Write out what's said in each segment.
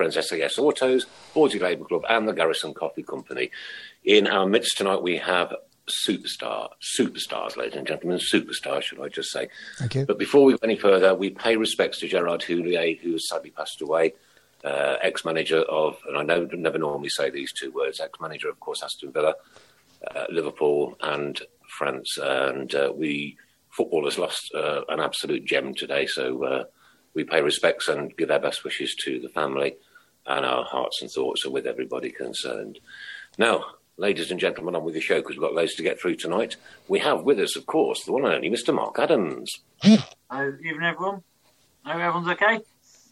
course, with our good friends SAS Autos, Bawdsey Labour Club, and the Garrison Coffee Company. In our midst tonight, we have superstar, superstars, ladies and gentlemen, superstars, should I just say. Thank you. But before we go any further, we pay respects to Gerard Houllier, who has sadly passed away, uh, ex-manager of, and I know, never normally say these two words, ex-manager, of course, Aston Villa, uh, Liverpool, and France. And uh, we footballers lost uh, an absolute gem today, so uh, we pay respects and give our best wishes to the family, and our hearts and thoughts are with everybody concerned. Now, ladies and gentlemen, on with the show because we've got loads to get through tonight. We have with us, of course, the one and only Mr. Mark Adams, Uh, evening, everyone. Hope everyone's okay.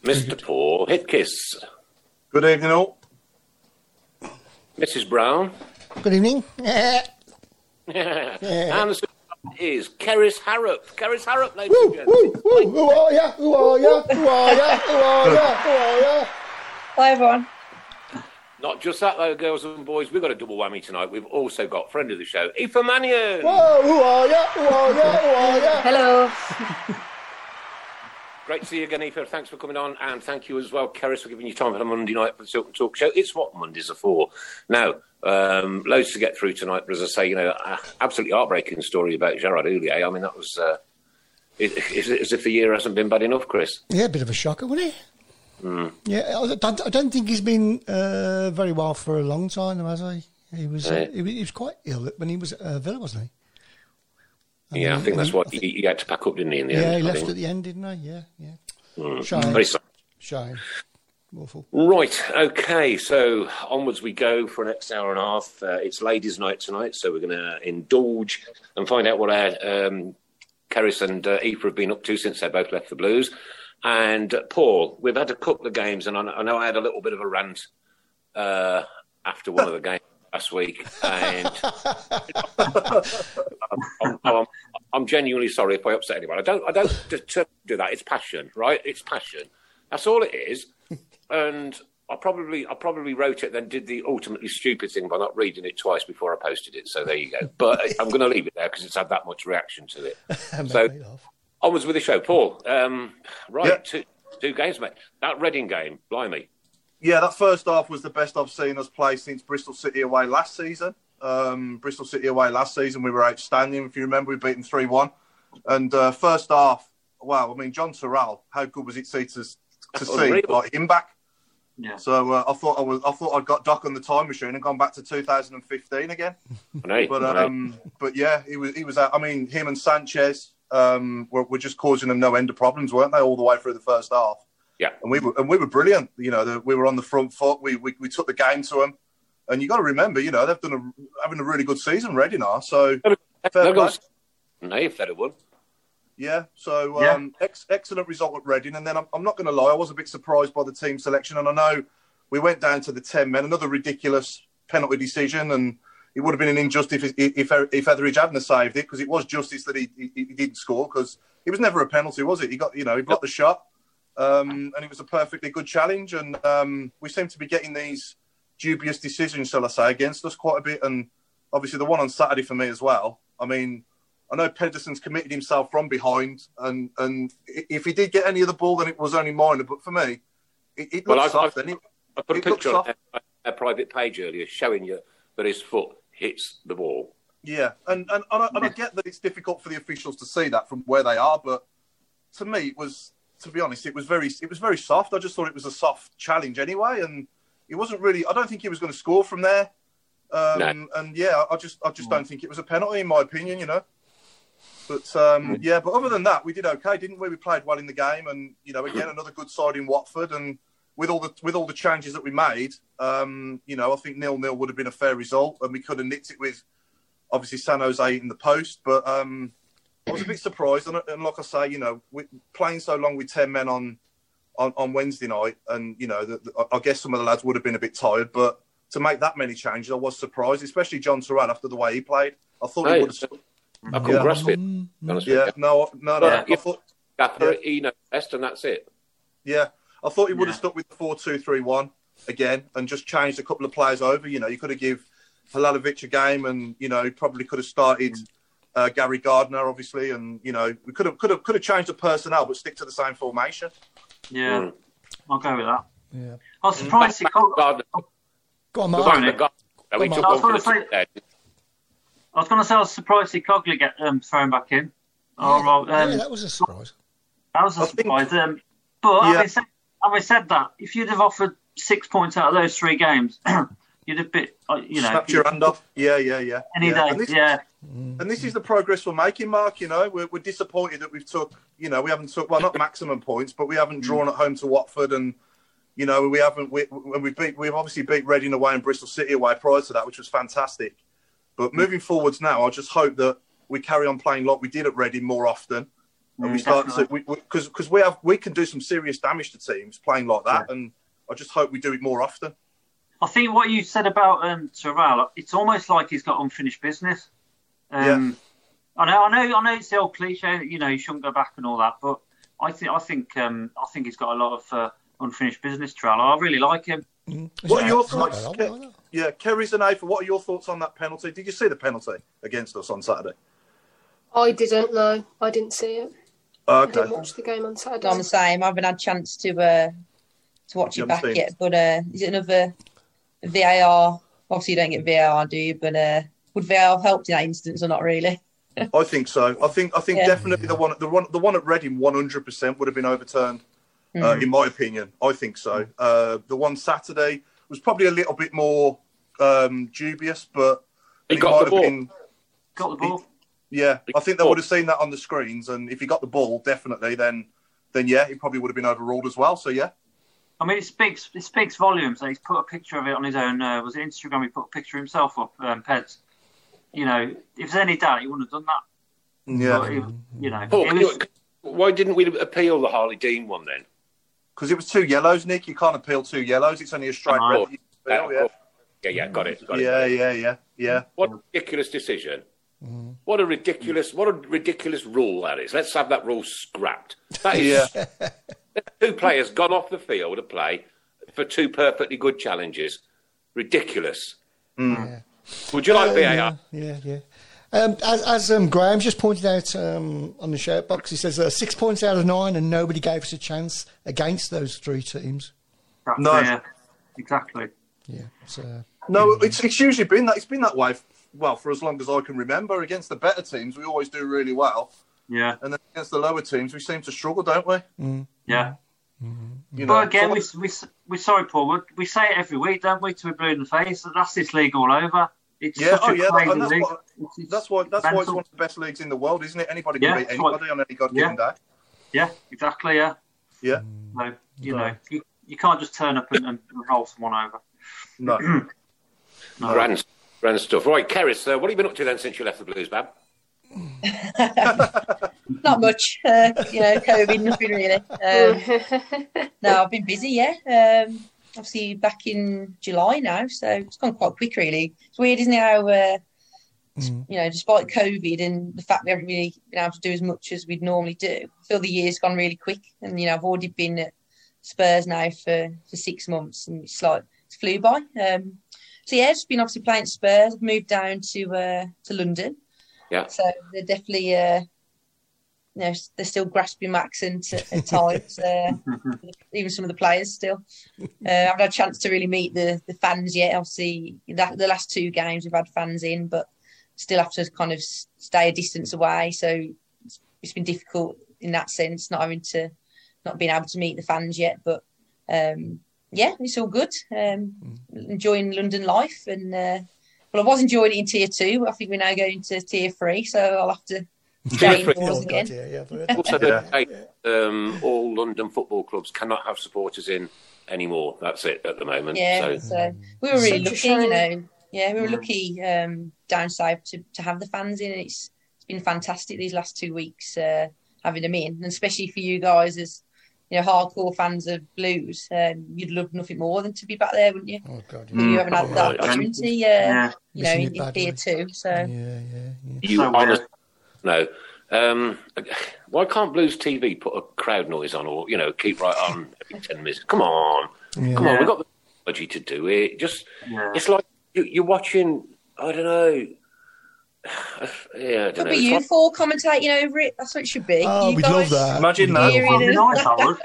Mr. Paul Hitkiss, Good evening, all. Mrs. Brown, Good evening. And the is Kerys Harrop. Kerys Harrop, ladies woo, and gentlemen. woo, woo, who are ya? Who are ya? Who are ya? Who are ya? Who are ya? Hi everyone. Not just that, though, girls and boys. We've got a double whammy tonight. We've also got friend of the show, Aoife Mannion. Whoa, who are ya? Who are ya? Who are ya? Hello. Great to see you again, Aoife. Thanks for coming on, and thank you as well, Kerys, for giving you time for the Monday night for the Silk and Talk show. It's what Mondays are for. Now, um, loads to get through tonight, but as I say, you know, uh, absolutely heartbreaking story about Gerard Houllier. I mean, that was uh, it, it's as if the year hasn't been bad enough, Chris. Yeah, a bit of a shocker, wasn't it? Yeah, I don't, I don't think he's been uh, very well for a long time, has he? He was, uh, Yeah. he was he was quite ill when he was at uh, Villa, wasn't he? yeah, I mean, think that's I what think- he, he had to pack up, didn't he? In the Yeah, end, he I left at the end, didn't he? Yeah, yeah. Mm. Shame. Very sorry. Shame. Awful. Right, okay, so onwards we go for the next hour and a half. Uh, it's ladies' night tonight, so we're going to indulge and find out what our um, Keris and uh, Aoife have been up to since they both left the Blues. And uh, Paul, we've had a couple of games, and I, know I had a little bit of a rant uh, after one of the games last week, and I'm, I'm, I'm genuinely sorry if I upset anyone. I don't, I don't do that. It's passion, right? It's passion. That's all it is. And I probably, I probably wrote it, then did the ultimately stupid thing by not reading it twice before I posted it. So there you go. But I'm going to leave it there because it's had that much reaction to it. so. Onwards with the show, Paul. Um, right, Yeah. two, two games, mate. That Reading game, blimey. Yeah, that first half was the best I've seen us play since Bristol City away last season. Um, Bristol City away last season, we were outstanding. If you remember, we beat them 3 1. And uh, first half, wow, I mean, Jon Toral, how good was it see to, to see like, him back? Yeah. So uh, I thought I was, I thought I'd got Doc on the time machine and gone back to 2015 again. I know, But I know. um, but yeah, he was he was. out- I mean, him and Sanchez um, were, were just causing them no end of problems, weren't they? All the way through the first half. Yeah. and we were and we were brilliant. You know, the, we were on the front foot. We, we we took the game to them, and you got to remember, you know, they've done a, having a really good season, Reading are. So fair play. No, if they'd have won. yeah, so Yeah. um, ex- excellent result at Reading. And then I'm, I'm not going to lie, I was a bit surprised by the team selection, and I know we went down to the ten men, another ridiculous penalty decision, and it would have been an injustice if if, if Etheridge hadn't saved it because it was justice that he, he, he didn't score because it was never a penalty, was it? He got you know he blocked the shot, um, and it was a perfectly good challenge, and um, we seem to be getting these dubious decisions, shall I say, against us quite a bit, and obviously the one on Saturday for me as well. I mean. I know Pedersen's committed himself from behind, and, and if he did get any of the ball, then it was only minor. But for me, it, it Well, looked I- I- soft. and I put a picture on a, a private page earlier showing you that his foot hits the ball. yeah, and and, and, I, and I get that it's difficult for the officials to see that from where they are, but to me, it was to be honest, it was very it was very soft. I just thought it was a soft challenge anyway, and it wasn't really. I don't think he was going to score from there. Um, No. And yeah, I just I just don't think it was a penalty in my opinion. You know. But um, yeah, but other than that, we did okay, didn't we? We played well in the game, and you know, again, another good side in Watford, and with all the with all the changes that we made, um, you know, I think nil nil would have been a fair result, and we could have nicked it with obviously San Jose in the post. But um, I was a bit surprised, and, and like I say, you know, playing so long with ten men on on, on Wednesday night, and you know, the, the, I guess some of the lads would have been a bit tired, but to make that many changes, I was surprised, especially Jon Toral after the way he played. I thought he would have. I couldn't Yeah. grasp it. to be honest with Yeah, no, no, no. Yeah. I thought, Gaffer, Yeah. knows best, and that's it. Yeah, I thought he would have Yeah. stuck with the four-two-three-one again and just changed a couple of players over. You know, you could have give Halilovic a game, and you know, probably could have started uh, Gary Gardner, obviously, and you know we could have could have could have changed the personnel, but stick to the same formation. Yeah, Mm. I'll go with that. Yeah. I was surprised he called, Gardner, Go on, Mark. one that got- we Come took on. one I was gonna dead. I was going to say I was surprised he Cogley get um, thrown back in. Oh, well, um, yeah, that was a surprise. That was a I think- surprise. Um, but Yeah. having, said, having said that, if you'd have offered six points out of those three games, you'd have bit, uh, you know, Snap your hand off. Yeah, yeah, yeah. any yeah. day. And this, yeah, and this is the progress we're making, Mark. You know, we're, we're disappointed that we've took, you know, we haven't took well, not maximum points, but we haven't drawn at home to Watford, and you know, we haven't. We, we beat, we've obviously beat Reading away and Bristol City away prior to that, which was fantastic. But moving forwards now, I just hope that we carry on playing like we did at Reading more often, and we Mm, start definitely. to because because we have we can do some serious damage to teams playing like that, and I just hope we do it more often. I think what you said about um, Toral, it's almost like he's got unfinished business. Um, I know, I know, I know. It's the old cliche you know you shouldn't go back and all that, but I think, I think, um, I think he's got a lot of uh, unfinished business. Toral, I really like him. What are your thoughts? like that. Yeah, Kerry's and Aoife, what are your thoughts on that penalty? Did you see the penalty against us on Saturday? I didn't know. I didn't see it. I Okay. didn't watch the game on Saturday. I'm the same. I haven't had a chance to uh, to watch You it back seen yet. But uh, is it another VAR? Obviously, you don't get VAR, do you? But uh, would VAR have helped in that instance or not really? I think so. I think I think Yeah. definitely the one the one the one at Reading 100% would have been overturned. Uh, Mm. in my opinion, I think so. Uh, the one Saturday was probably a little bit more um, dubious, but He it got might the have ball. been. Got the ball. Yeah, I think they would have seen that on the screens, and if he got the ball, definitely, then then yeah, he probably would have been overruled as well. So yeah, I mean, it speaks it speaks volumes. He's put a picture of it on his own. Uh, was it Instagram? He put a picture of himself up. Um, Peds. You know, if there's any doubt, he wouldn't have done that. yeah, But he- you know, Paul, was, you- why didn't we appeal the Harley Dean one then? because it was two yellows, Nick. You can't appeal two yellows. It's only a straight Oh. red. that you can Uh, appeal, yeah. yeah, yeah, got it. Got it. Yeah, yeah, yeah, yeah. What a ridiculous decision. What a ridiculous, what a ridiculous rule that is. Let's have that rule scrapped. That is Yeah. two players gone off the field to play for two perfectly good challenges. Ridiculous. Yeah. Would you like Uh, VAR? yeah, yeah, yeah. Um, as as um, Graham just pointed out um, on the shout box, he says uh, six points out of nine, and nobody gave us a chance against those three teams. exactly, No. yeah, exactly. Yeah, so No, it's it's usually been that. It's been that way. Well, for as long as I can remember, against the better teams, we always do really well, Yeah, and then against the lower teams, we seem to struggle, don't we? Mm-hmm. yeah. Mm-hmm. You know, But again, so- we, we, we sorry, Paul. We, we say it every week, don't we? To be blue in the face. That's this league all over. It's Yeah, such oh, a yeah, crazy and that's league. what- It's- it's that's why that's why it's one of the best leagues in the world, isn't it? Anybody Yeah, can beat that's what- anybody on any god given day. Yeah, exactly. Yeah. Yeah, No, you No. know, you, you can't just turn up and, and roll someone over. no. No. Grand, grand stuff. Right, Kerys, uh, what have you been up to then since you left the Blues, Bab? Not much. Uh, you know, COVID, nothing really. Um, no, I've been busy. Yeah. Um, obviously back in July now, so it's gone quite quick. Really, it's weird, isn't it? How uh, you know, despite COVID and the fact we haven't really been able to do as much as we'd normally do, I feel the year's gone really quick. And you know, I've already been at Spurs now for, for six months, and it's like it's flew by. Um, so yeah, it's been obviously playing Spurs. I've moved down to uh, to London. Yeah. So they're definitely, uh, you know, they're still grasping my accent at, at times. Uh, even some of the players still. Uh, I haven't had a chance to really meet the, the fans yet. Obviously, that, the last two games we've had fans in, but still have to kind of stay a distance away. So it's, it's been difficult in that sense, not having to, not being able to meet the fans yet. But um, yeah, it's all good. Um, Enjoying London life and. Uh, well, I was enjoying it in tier two. I think we're now going to tier three, so I'll have to stay three. Oh, again. God, yeah, yeah, I've heard. Also, Yeah. um, all London football clubs cannot have supporters in anymore. That's it at the moment. Yeah, So, so we were really Such lucky, you know. Yeah, we were Mm. lucky um, down south to, to have the fans in. It's it's been fantastic these last two weeks uh, having them in, and especially for you guys as you know hardcore fans of blues. Um, you'd love nothing more than to be back there, wouldn't you? Oh God, But yeah. you haven't had that Right. opportunity, uh, Yeah. you know, Missing in, in badly. tier two. So yeah, yeah, yeah. you So honest, no. Um, why can't Blues TV put a crowd noise on, or you know, keep right on every ten minutes? Come on, Yeah. come on, Yeah. we've got the technology to do it. Just Yeah. it's like you, you're watching. I don't know. Yeah, I don't Could know. be you four commentating over it. That's what it should be. Oh, you we'd guys. love that. Imagine That Hear that. would be nice, I would.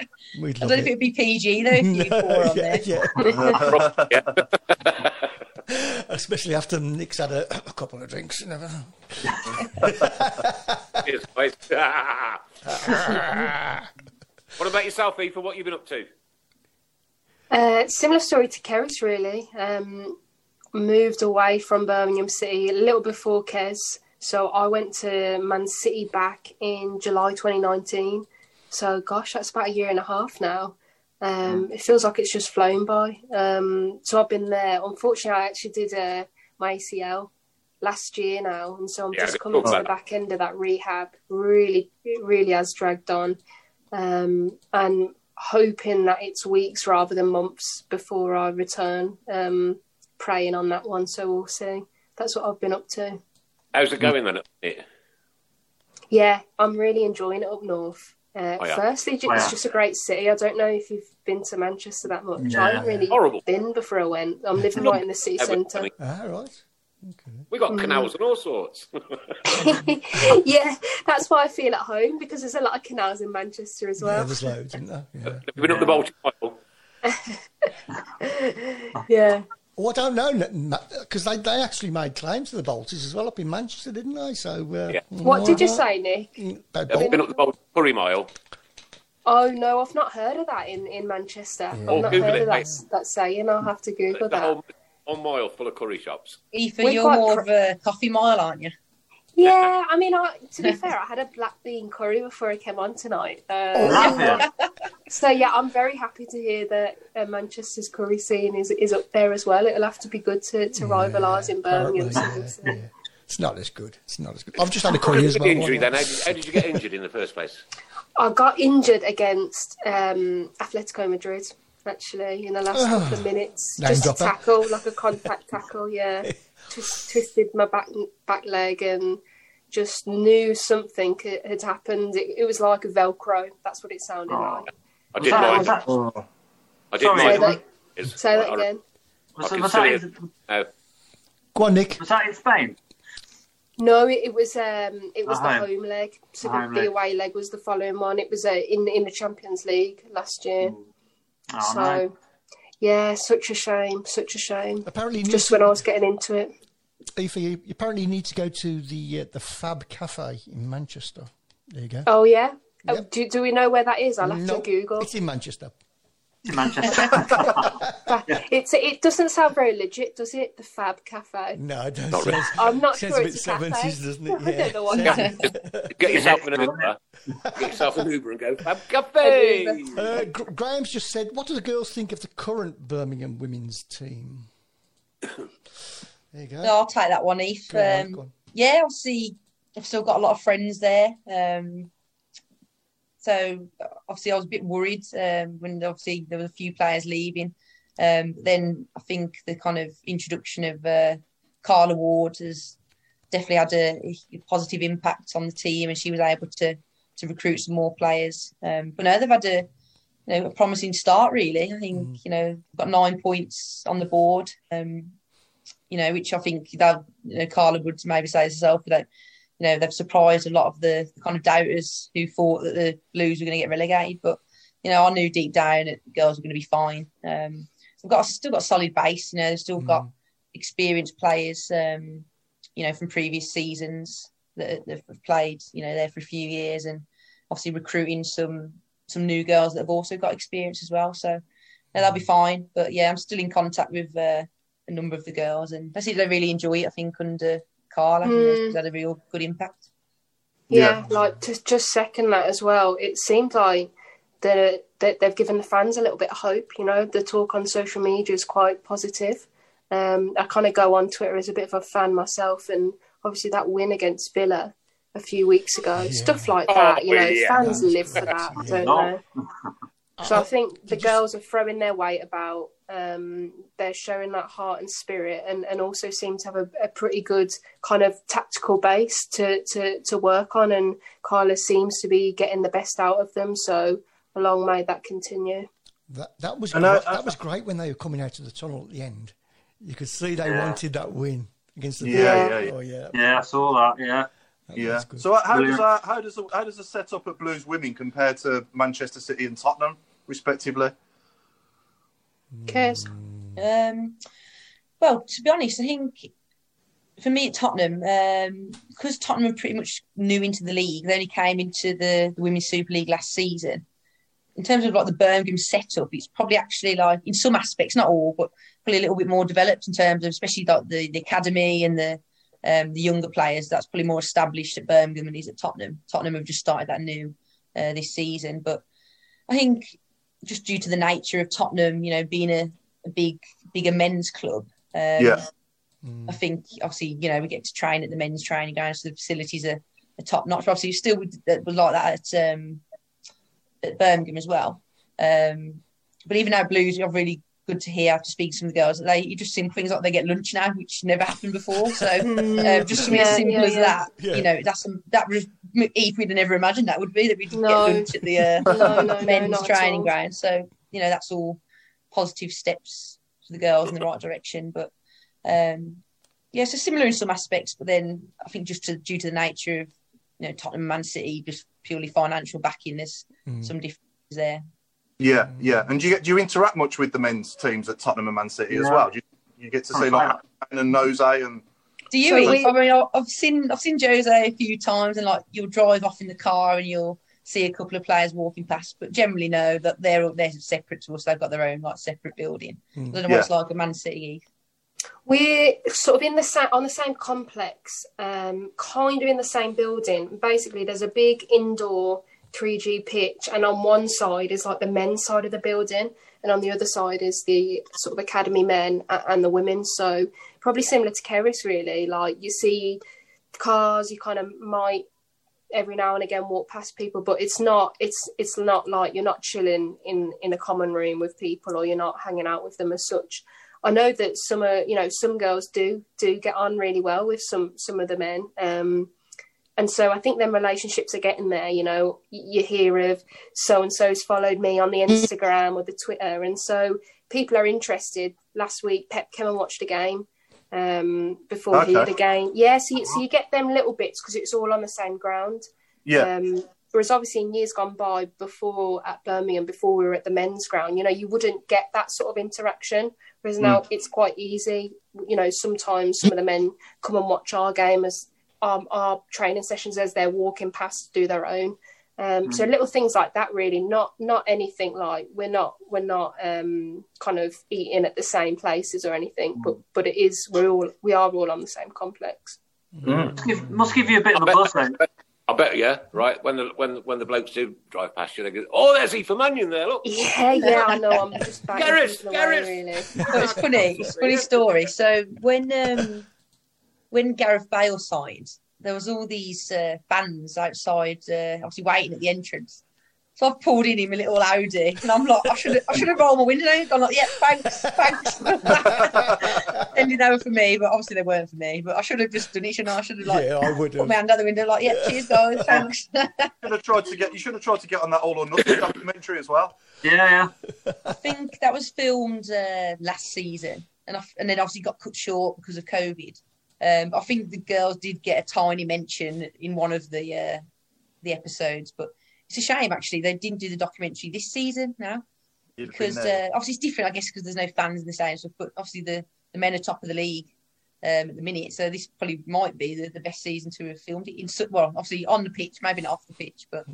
We'd I don't know if it. it'd be PG though if you four on yeah, there. yeah. Especially after Nick's had a, a couple of drinks. You know. What about yourself, Eva? What you been up to? Uh, similar story to Kerry's, really. Um, moved away from Birmingham City a little before Kes. So I went to Man City back in July 2019. So, gosh, that's about a year and a half now. Um, it feels like it's just flown by. Um, so I've been there. Unfortunately, I actually did uh, my ACL last year now, and so I'm Yeah, just coming to the back end of that rehab. Really, it really has dragged on, um, and hoping that it's weeks rather than months before I return. Um, praying on that one, so we'll see. That's what I've been up to. How's it going then? at? Yeah, I'm really enjoying it up north. Uh, Oh, yeah. Firstly, ju- Oh, it's yeah. just a great city. I don't know if you've been to Manchester that much. Yeah. I haven't really Horrible. been before I went. I'm living right in the city Yeah, but, I centre. mean, Ah, right. we got canals and all sorts. yeah, that's why I feel at home because there's a lot of canals in Manchester as Yeah, well. there's loads, isn't there? Yeah. Have you been up the Balti Mile? Yeah. Oh, I don't know, because they, they actually made claims to the Baltis as well up in Manchester, didn't they? So, uh, Yeah. What did you say, Nick? About Have you been up the Balti Curry Mile? Oh no, I've not heard of that in, in Manchester. I've Oh, not Google heard it, of that, mate. that saying. I'll have to Google The that. whole one mile full of curry shops. Aoife, you're more pr- of a coffee mile, aren't you? Yeah, I mean, I, to be fair, I had a black bean curry before I came on tonight. Have you? so yeah, I'm very happy to hear that uh, Manchester's curry scene is is up there as well. It'll have to be good to, to rivalise in Birmingham. apparently, so yeah, yeah. It's not as good. It's not as good. I've just had a curry did as you well. injury then? How did, how did you get injured in the first place? I got injured against um, Atletico Madrid actually in the last couple of minutes. Name Just a tackle, like a contact tackle. Yeah, Twist, twisted my back back leg and just knew something had- had happened. It, it was like a Velcro. That's what it sounded Oh. like. I did that, mine. that, Oh. I did Sorry, Say mine. that, Is- say that again. was, I was, can that see in, Uh, Go on, Nick. was that in Spain? No, it, it was um, it was The the home. home leg. So The the, home the away leg was the following one. It was uh, in in the Champions League last year. Oh, so no. Yeah, such a shame, such a shame. Apparently, Just to, when I was getting into it. Aoife, you you apparently need to go to the uh, the Fab Cafe in Manchester. There you go. Oh yeah. Oh, do, do we know where that is? I'll have No, to Google. It's in Manchester. In Manchester. Fa- It's it doesn't sound very legit, does it? The Fab Cafe. No, it doesn't. Not really. I'm not sounds sure a bit it's a cafe. 70s, doesn't it? I don't know what that is. get yourself an Uber. Get yourself an Uber and go Fab Cafe. Uh, Graham's just said, what do the girls think of the current Birmingham women's team? There you go. No, I'll take that one, Eve. Go on, Um, go on. yeah, obviously, I've still got a lot of friends there. Um, so obviously, I was a bit worried um, when obviously there were a few players leaving. Um, then I think the kind of introduction of uh, Carla Ward has definitely had a, a positive impact on the team, and she was able to to recruit some more players. Um, but no, they've had a you know a promising start. Really, I think you know got nine points on the board. Um, you know, which I think that you know Carla would maybe say herself that you know they've surprised a lot of the, kind of doubters who thought that the Blues were going to get relegated, but you know I knew deep down that the girls were going to be fine. Um, they've got still got a solid base. You know, they've still got experienced players. Um, you know, from previous seasons that that have played. You know, there for a few years, and obviously recruiting some some new girls that have also got experience as well. So no, they'll be fine. But yeah, I'm still in contact with. Uh, a number of the girls, and I think they really enjoy it. I think under Carla, you know, Mm. it's had a real good impact. Yeah, like to just second that as well. It seemed like the, that they've given the fans a little bit of hope. You know, the talk on social media is quite positive. Um, I kind of go on Twitter as a bit of a fan myself, and obviously that win against Villa a few weeks ago, stuff like Oh, that. You know, yeah. fans live for that, don't they? So I think the Did you s- girls are throwing their weight about. Um, they're showing that heart and spirit, and, and also seem to have a, a pretty good kind of tactical base to, to, to work on. And Carla seems to be getting the best out of them. So long may that continue. That, that, was And I- great. that was great when they were coming out of the tunnel at the end. You could see they Yeah. wanted that win. against the Yeah, yeah, yeah. Oh yeah, Yeah, I saw that. Yeah. That Yeah. So how does Brilliant. uh, how does the, how does the setup at Blues women compare to Manchester City and Tottenham, respectively? Cares. Um, well, to be honest, I think for me at Tottenham, um, because Tottenham are pretty much new into the league, they only came into the, the Women's Super League last season. In terms of like the Birmingham setup, it's probably actually like in some aspects, not all, but probably a little bit more developed in terms of especially like the, the academy and the um, the younger players. That's probably more established at Birmingham than it is at Tottenham. Tottenham have just started that new uh, this season, but I think just due to the nature of Tottenham, you know, being a, a big bigger men's club. Um, Yeah. I think obviously, you know, we get to train at the men's training ground, so the facilities are, are top notch. Obviously, it still would, that like that at, um, at Birmingham as well. Um, but even our Blues, are really good to hear after speaking to some of the girls. They you just seem things like they get lunch now, which never happened before. So uh, just something as Yeah, simple yeah, as yeah. that, Yeah. you know, that's some, that was Eve would have never imagined that would be that we'd No. get lunch at the uh, No, no, no, men's not training ground. So you know that's all positive steps for the girls in the right direction. But um, yeah, so similar in some aspects, but then I think just to, due to the nature of you know Tottenham, Man City, just purely financial backing, there's Mm. some differences there. Yeah, yeah. And do you get do you interact much with the men's teams at Tottenham and Man City as well? Do you, you get to see like and Nose and Do you? So we- I mean, I- I've seen I've seen Jose a few times, and like you'll drive off in the car and you'll see a couple of players walking past, but generally know that they're they're separate to us. They've got their own like separate building. I don't know what it's like at Man City. We're sort of in the sa- on the same complex, um, kind of in the same building. Basically, there's a big indoor 3G pitch, and on one side is like the men's side of the building, and on the other side is the sort of academy men and the women. So probably similar to Kerys, really. Like you see cars, you kind of might every now and again walk past people, but it's not it's it's not like you're not chilling in in a common room with people or you're not hanging out with them as such. I know that some are, you know, some girls do do get on really well with some some of the men, um, and so I think them relationships are getting there. You know, you hear of so and so's followed me on the Instagram or the Twitter, and so people are interested. Last week, Pep came and watched a game um, before he had a game. Yeah, so you, so you get them little bits because it's all on the same ground. yeah, Um, whereas obviously in years gone by, before at Birmingham, before we were at the men's ground, you know, you wouldn't get that sort of interaction. Whereas now it's quite easy. You know, sometimes some of the men come and watch our game as um, our training sessions as they're walking past do their own. Um, So little things like that, really. Not not anything like we're not we're not um, kind of eating at the same places or anything. But but it is we're all we are all on the same complex. Must give, must give you a bit of a bet- buzz then. I bet, yeah, right. When the when when the blokes do drive past you, they go, "Oh, there's Aoife Mannion there. Look." Yeah, yeah, I know. I'm just batting Gareth, Gareth. really. Well, it's funny. It's a funny story. So when um, when Gareth Bale signed, there was all these uh, fans outside, uh, obviously waiting at the entrance. So I've pulled in him a little Audi, and I'm like, I should I should have rolled my window down. I'm like, yeah, thanks, thanks. Ended over for me, but obviously they weren't for me. But I should have just done it. Shouldn't I? I should have like yeah, I would put have. my hand out the window, like, yeah, cheers, guys, thanks. should have tried to get you should have tried to get on that All or Nothing documentary as well. Yeah, yeah. I think that was filmed uh, last season, and I, and then obviously got cut short because of COVID. Um, I think the girls did get a tiny mention in one of the uh, the episodes, but it's a shame actually they didn't do the documentary this season now You'd because uh, obviously it's different, I guess, because there's no fans in the stadium. So, but obviously the the men are top of the league um, at the minute, so this probably might be the, the best season to have filmed it in. Well, obviously on the pitch, maybe not off the pitch, but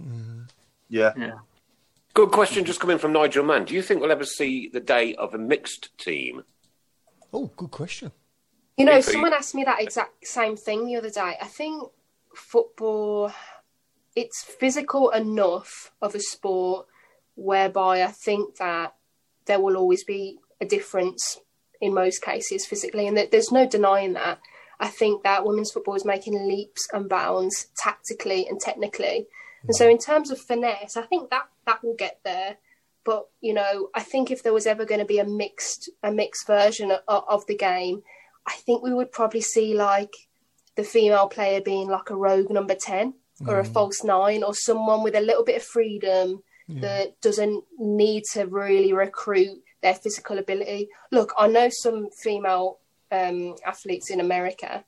yeah. Yeah. Good question, just coming from Nigel Mann. Do you think we'll ever see the day of a mixed team? Oh, good question. You know, someone asked me that exact same thing the other day. I think football, it's physical enough of a sport whereby I think that there will always be a difference in most cases physically, and that there's no denying that. I think that women's football is making leaps and bounds tactically and technically. And so, mm. in terms of finesse, I think that that will get there. But you know, I think if there was ever going to be a mixed a mixed version of, of the game, I think we would probably see like the female player being like a rogue number 10 or a false nine or someone with a little bit of freedom that doesn't need to really recruit their physical ability. Look, I know some female um, athletes in America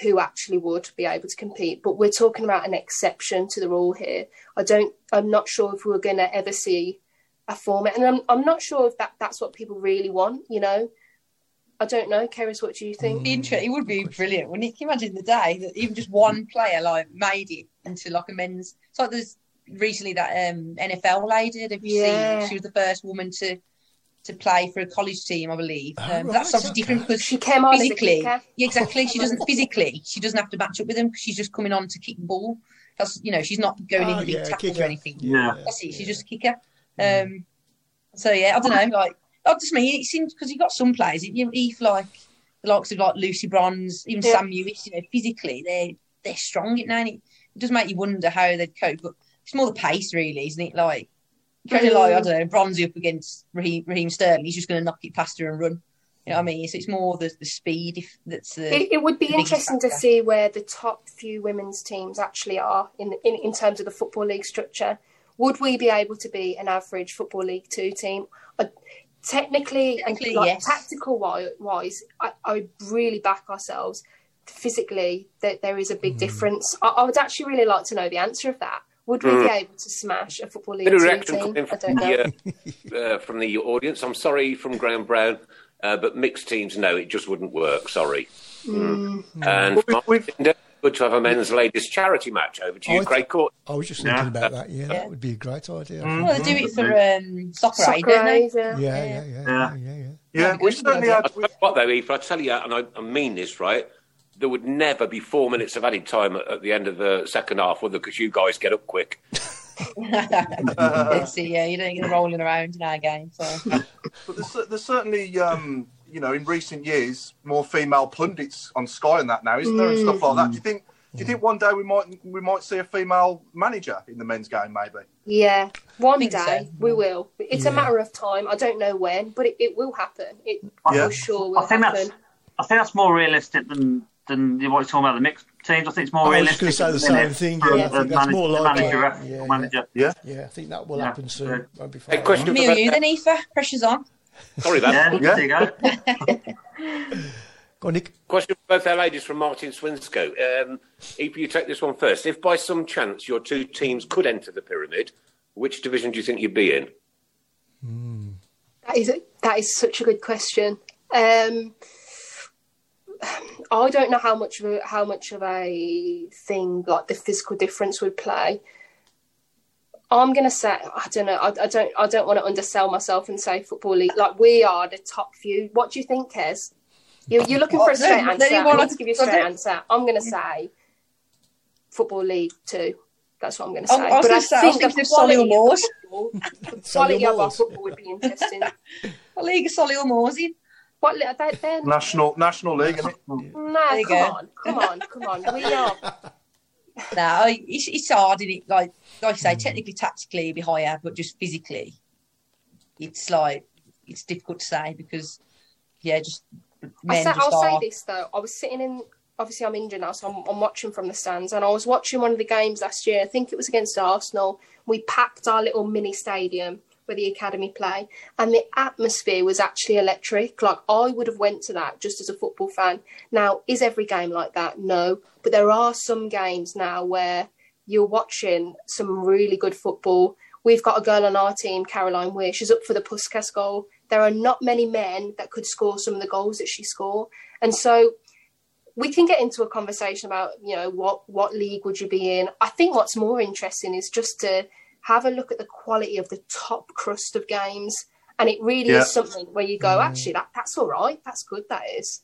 who actually would be able to compete. But we're talking about an exception to the rule here. I don't. I'm not sure if we're going to ever see a format, and I'm I'm not sure if that that's what people really want. You know, I don't know. Kerys, what do you think? Be inter- it would be brilliant, wouldn't it? Can you imagine the day that even just one player like made it into like a men's? It's like there's recently that um, NFL lady. Have you Yeah. seen? She was the first woman to to play for a college team, I believe. Oh, um, right, that's obviously okay. different because She came on as a physically, kicker. yeah, exactly. She doesn't physically. She doesn't have to match up with them because she's just coming on to kick the ball. That's you know she's not going Oh, in to yeah, big tackles kicker. or anything. Yeah. That's it. She's just a kicker. Um, so yeah, I don't know. Like, I just me. it seems because you've got some players. You like the likes of like Lucy Bronze, even Yeah. Sam Lewis. You know, physically they're they're strong at now. and It, it does make you wonder how they'd cope. But it's more the pace, really, isn't it? Like, kind of like I mm. don't know, Bronzy up against Raheem, Raheem Sterling. He's just going to knock it past her and run. You know what I mean? So it's more the, the speed if that's the. It, it would be interesting to see where the top few women's teams actually are in, in in terms of the football league structure. Would we be able to be an average football league two team? Technically, Technically, and like, yes. tactical wise, I, I really back ourselves. Physically, that there is a big difference. I, I would actually really like to know the answer of that. Would we be able to smash a football league Bit of two reaction team? coming I from don't know. the, uh, uh, from the audience. I'm sorry from Graham Brown, uh, but mixed teams, no, it just wouldn't work. Sorry. Mm. And Well, we've- we've- Binder, good to have a men's ladies charity match. Over to you, I- Craig Court. I was just Yeah. thinking about that. Yeah, Yeah. that would be a great idea. Mm. think. well, they do it for um, soccer, aid, don't they? aid, yeah. Yeah, yeah, yeah, yeah, yeah, yeah. Yeah, That'd we certainly Yeah. had. I what, though, Eve, I tell you, and I, I mean this, right? There would never be four minutes of added time at, at the end of the second half, would there? Because you guys get up quick. Let's see, yeah, you don't get rolling around in our game. So But there's, there's certainly, um, you know, in recent years, more female pundits on Sky and that now, isn't there, and stuff like that. Do you think? Do you think one day we might we might see a female manager in the men's game? Maybe. Yeah, one day so. we will. It's Yeah. a matter of time. I don't know when, but it, it will happen. It Yeah. for sure will I think happen. that's I think that's more realistic than than what you're talking about the mixed teams. I think it's more I was just realistic. gonna say the same thing, for yeah, I think that's manag- more likely. manager, Yeah, ref- yeah, manager. Yeah. Yeah, I think that will Yeah. happen soon. Won't be far. Hey, question me for or you then, Aoife? Pressure's on. Sorry, that. Yeah, Yeah. there you go. Go on, Nick. Question for both our ladies from Martin Swinscoe. Um, if you take this one first, if by some chance your two teams could enter the pyramid, which division do you think you'd be in? That is a, that is such a good question. Um, I don't know how much of a, how much of a thing like the physical difference would play. I'm gonna say I don't know. I, I don't I don't want to undersell myself and say football league like we are the top few. What do you think, Kez? You're, you're looking for a straight no, answer. no, I well, want to give you a I straight don't- answer. I'm gonna say football league two. That's what I'm gonna say. I, I was But going to say, I was think thinking the of Solihull quality of Moors. football- the quality of our football would be interesting. A league of Solihull Moors in. What li- they, they're National National League, isn't it? Nah, There you come on, come on, come on. We are. No, it's, it's hard, is it? Like, like I say, mm. technically, tactically, it'd be higher, but just physically, it's like it's difficult to say because, yeah, just I say, just I'll are. say this though. I was sitting in. Obviously, I'm injured now, so I'm, I'm watching from the stands. And I was watching one of the games last year. I think it was against Arsenal. We packed our little mini stadium where the academy play, and the atmosphere was actually electric. Like I would have went to that just as a football fan. Now, is every game like that? No, but there are some games now where you're watching some really good football. We've got a girl on our team, Caroline Weir. She's up for the Puskas goal. There are not many men that could score some of the goals that she scored. And so we can get into a conversation about, you know, what, what league would you be in? I think what's more interesting is just to have a look at the quality of the top crust of games. And it really Yeah. is something where you go, actually, that, that's all right. That's good, that is.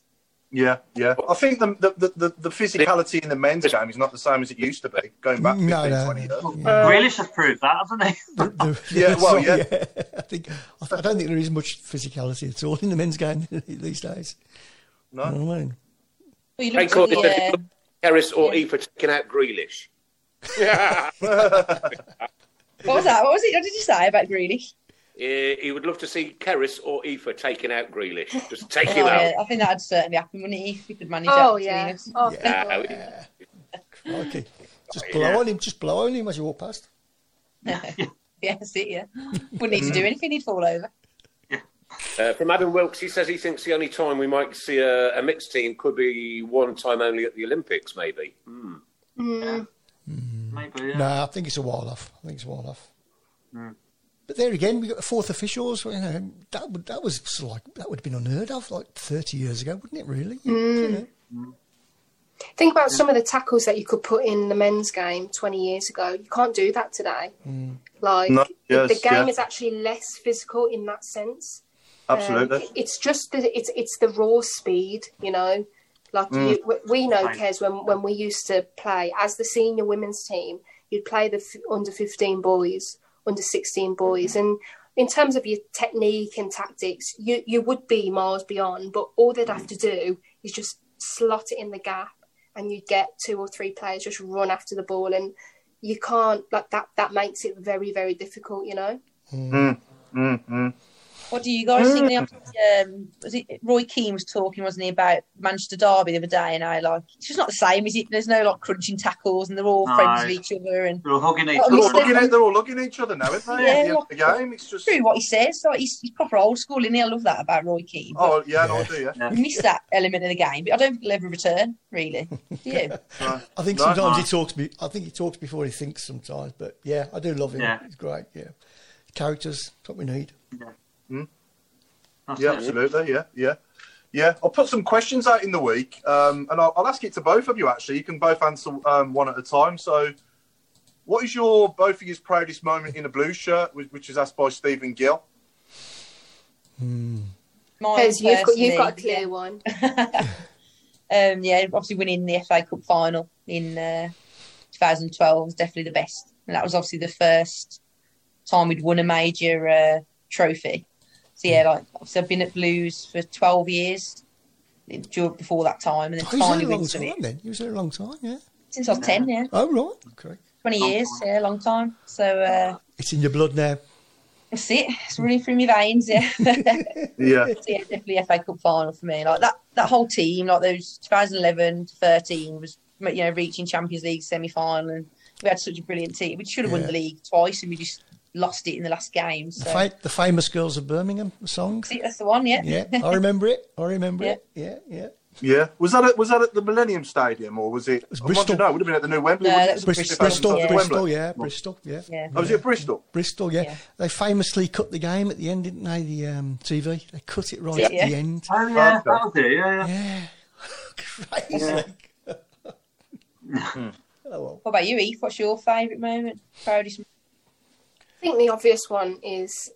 Yeah, yeah. I think the the, the, the, the physicality in the men's game is not the same as it used to be, going back 15, No, no, 20 years. no. Uh, Grealish has proved that, hasn't he? The- the- Yeah, well, so, yeah. I think I, I don't think there is much physicality at all in the men's game these days. No. You know what I mean? Well, you Craig looked Court, at the, uh, Harris or E for taking out Grealish? What was that? What was it? What did you say about Grealish? Uh, he would love to see Kerys or Aoife taking out Grealish. Just take Oh, him out. yeah, I think that'd certainly happen, wouldn't it? If we could manage Oh, that yeah. between us. Oh, Yeah, God. we- Crikey. Just blow on him, just blow on him as you walk past. yeah, that's it, yeah. Wouldn't need to do anything, he'd fall over. Uh, from Adam Wilkes, he says he thinks the only time we might see a, a mixed team could be one time only at the Olympics, maybe. Hmm. Mm. Maybe. Yeah. No, I think it's a while off. I think it's a while off. Hmm. But there again, we got the fourth officials. You know, that would that was sort of like that would have been unheard of like thirty years ago, wouldn't it? Really? Hmm. You know? Hmm. Think about some of the tackles that you could put in the men's game 20 years ago. You can't do that today. Like, No, the- the game yeah. is actually less physical in that sense. Absolutely. Um, it's just the it's it's the raw speed, you know. Like Mm. you, we- know, Right. Kez, when when we used to play as the senior women's team, you'd play the f- under fifteen boys, under sixteen boys, and in terms of your technique and tactics, you you would be miles beyond. But all they'd have to do is just slot it in the gap, and you'd get two or three players just run after the ball, and you can't like that. That makes it very very difficult, you know. Mm, mm, mm. What do you guys think? Um, was it Roy Keane was talking, wasn't he, about Manchester Derby the other day? And I like it's just not the same, is it? There's no like crunching tackles, and they're all No. friends with each other. And They're all hugging each They're all other. Mr. looking at they're all looking at each other now, aren't they? Yeah, at the end of the game, it's just true what he says. Like he's, he's proper old school, isn't? I love that about Roy Keane. Oh yeah, no, I do yeah. Yeah. we miss that element of the game, but I don't think he'll ever return. Really, do you? Right. I think No, sometimes no. he talks. Be, I think he talks before he thinks. Sometimes, but yeah, I do love him. Yeah. He's great. Yeah, characters. That's what we need. That's Yeah, absolutely. Yeah, yeah, yeah. I'll put some questions out in the week, um, and I'll, I'll ask it to both of you. Actually, you can both answer um, one at a time. So, what is your both of your proudest moment in a blue shirt, which, which is asked by Stephen Gill? Mine Kez, you've got you've got a personally, clear one. Um, yeah, obviously winning the FA Cup final in uh, 2012 was definitely the best, and that was obviously the first time we'd won a major uh, trophy. So yeah, like obviously I've been at Blues for 12 years before that time, and then Oh, he finally there a long went to time it then. He was there a long time. Yeah. since I was 10. Yeah, Oh right. Okay. 20 Long years, time. yeah, long time. So uh, It's in your blood now. that's it. It's running through my veins. Yeah. Yeah, So, yeah, definitely FA Cup final for me. Like that, that whole team, like those 2011 to 13 was, you know, reaching Champions League semi final, and we had such a brilliant team. We should have won the league twice, and we just lost it in the last game. The, fa- the famous Girls of Birmingham song. See, that's the one, yeah. Yeah, I remember it. I remember Yeah. it. Yeah, yeah. yeah. Was that at, was that at the Millennium Stadium or was it? was I want to Bristol. know. It would have been at the new Wembley. No, wouldn't that was Bristol, Bristol, Bristol, yeah. Bristol, Wembley. yeah, Bristol, yeah. Yeah. Oh, was it Bristol? Bristol, yeah. Yeah. They famously cut the game at the end, didn't they? The um, TV, they cut it right Yeah. at the end. Oh yeah, Okay. that'll do. Yeah, yeah. Yeah, crazy. oh well. What about you, Eve? What's your favourite moment? Proudest I think the obvious one is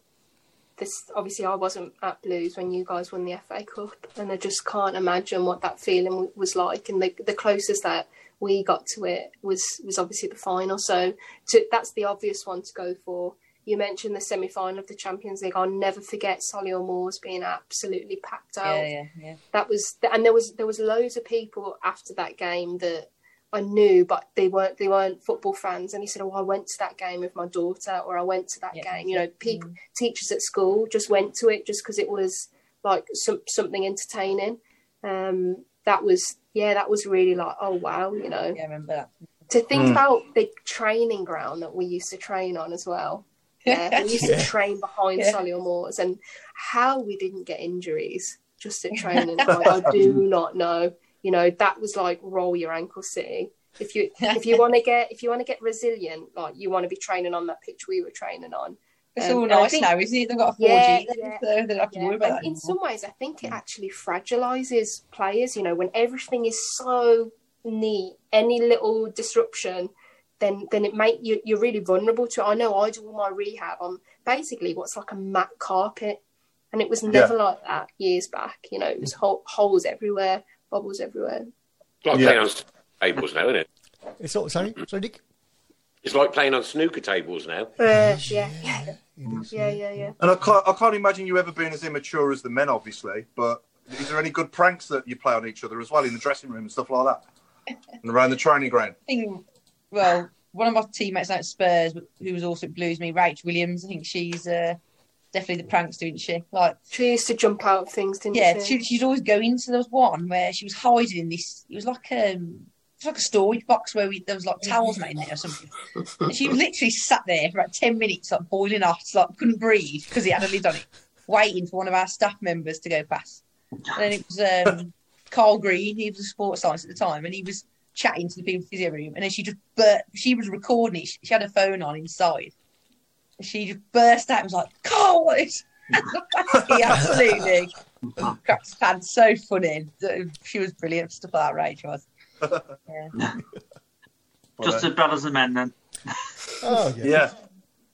this. Obviously, I wasn't at Blues when you guys won the FA Cup, and I just can't imagine what that feeling was like. And the the closest that we got to it was was obviously the final. So to, that's the obvious one to go for. You mentioned the semi final of the Champions League. I'll never forget Solihull Moors being absolutely packed out Yeah, yeah, yeah. that was and there was there was loads of people after that game that I knew but they weren't they weren't football fans and he said oh I went to that game with my daughter or I went to that Yeah. game you know people teachers at school just went to it just because it was like some something entertaining um that was yeah that was really like oh wow you know Yeah, I remember that. to think Mm. about the training ground that we used to train on as well. Yeah, we used Yeah. to train behind Yeah. Solihull Moors, and how we didn't get injuries just at training, like, I do not know. You know, that was like roll your ankle city. If you if you want to get if you want to get resilient, like you want to be training on that pitch we were training on. It's Um, all nice think- now, isn't it? They've got a 4G, Yeah, then, yeah. so they don't have to worry about And that. in anymore. some ways, I think it actually fragilizes players. You know, when everything is so neat, any little disruption, then then it make you you're really vulnerable to. it. I know I do all my rehab on basically what's like a mat carpet, and it was never like that years back. You know, it was hole, holes everywhere, bubbles everywhere. It's like Yeah. playing on tables now, isn't it? It's all sorry, sorry, Dick. It's like playing on snooker tables now. Uh, yeah, It is, yeah, yeah, yeah. And I can't, I can't imagine you ever being as immature as the men, obviously. But is there any good pranks that you play on each other as well in the dressing room and stuff like that, and around the training ground? I think, well, one of my teammates at Spurs, who was also at Blues, me, Rach Williams. I think she's uh, definitely the pranks, didn't she? Like, She used to jump out of things, didn't yeah, she? she, she's always going. So there was one where she was hiding in this. It was like um, it was like a storage box where we, there was like towels made in there or something. And she literally sat there for about ten minutes, like boiling hot, like couldn't breathe because it had a lid on it. waiting for one of our staff members to go past. And then it was um, Carl Green. He was a sports science at the time, and he was chatting to the people in the physio room. And then she just but she was recording it. She had her phone on inside. And she just burst out and was like, "Carl, what is?" he absolutely cracked his pants. So funny. She was brilliant. Stuff like that, right? She was. Yeah. Just as bad as the men then. Oh yeah. Yeah,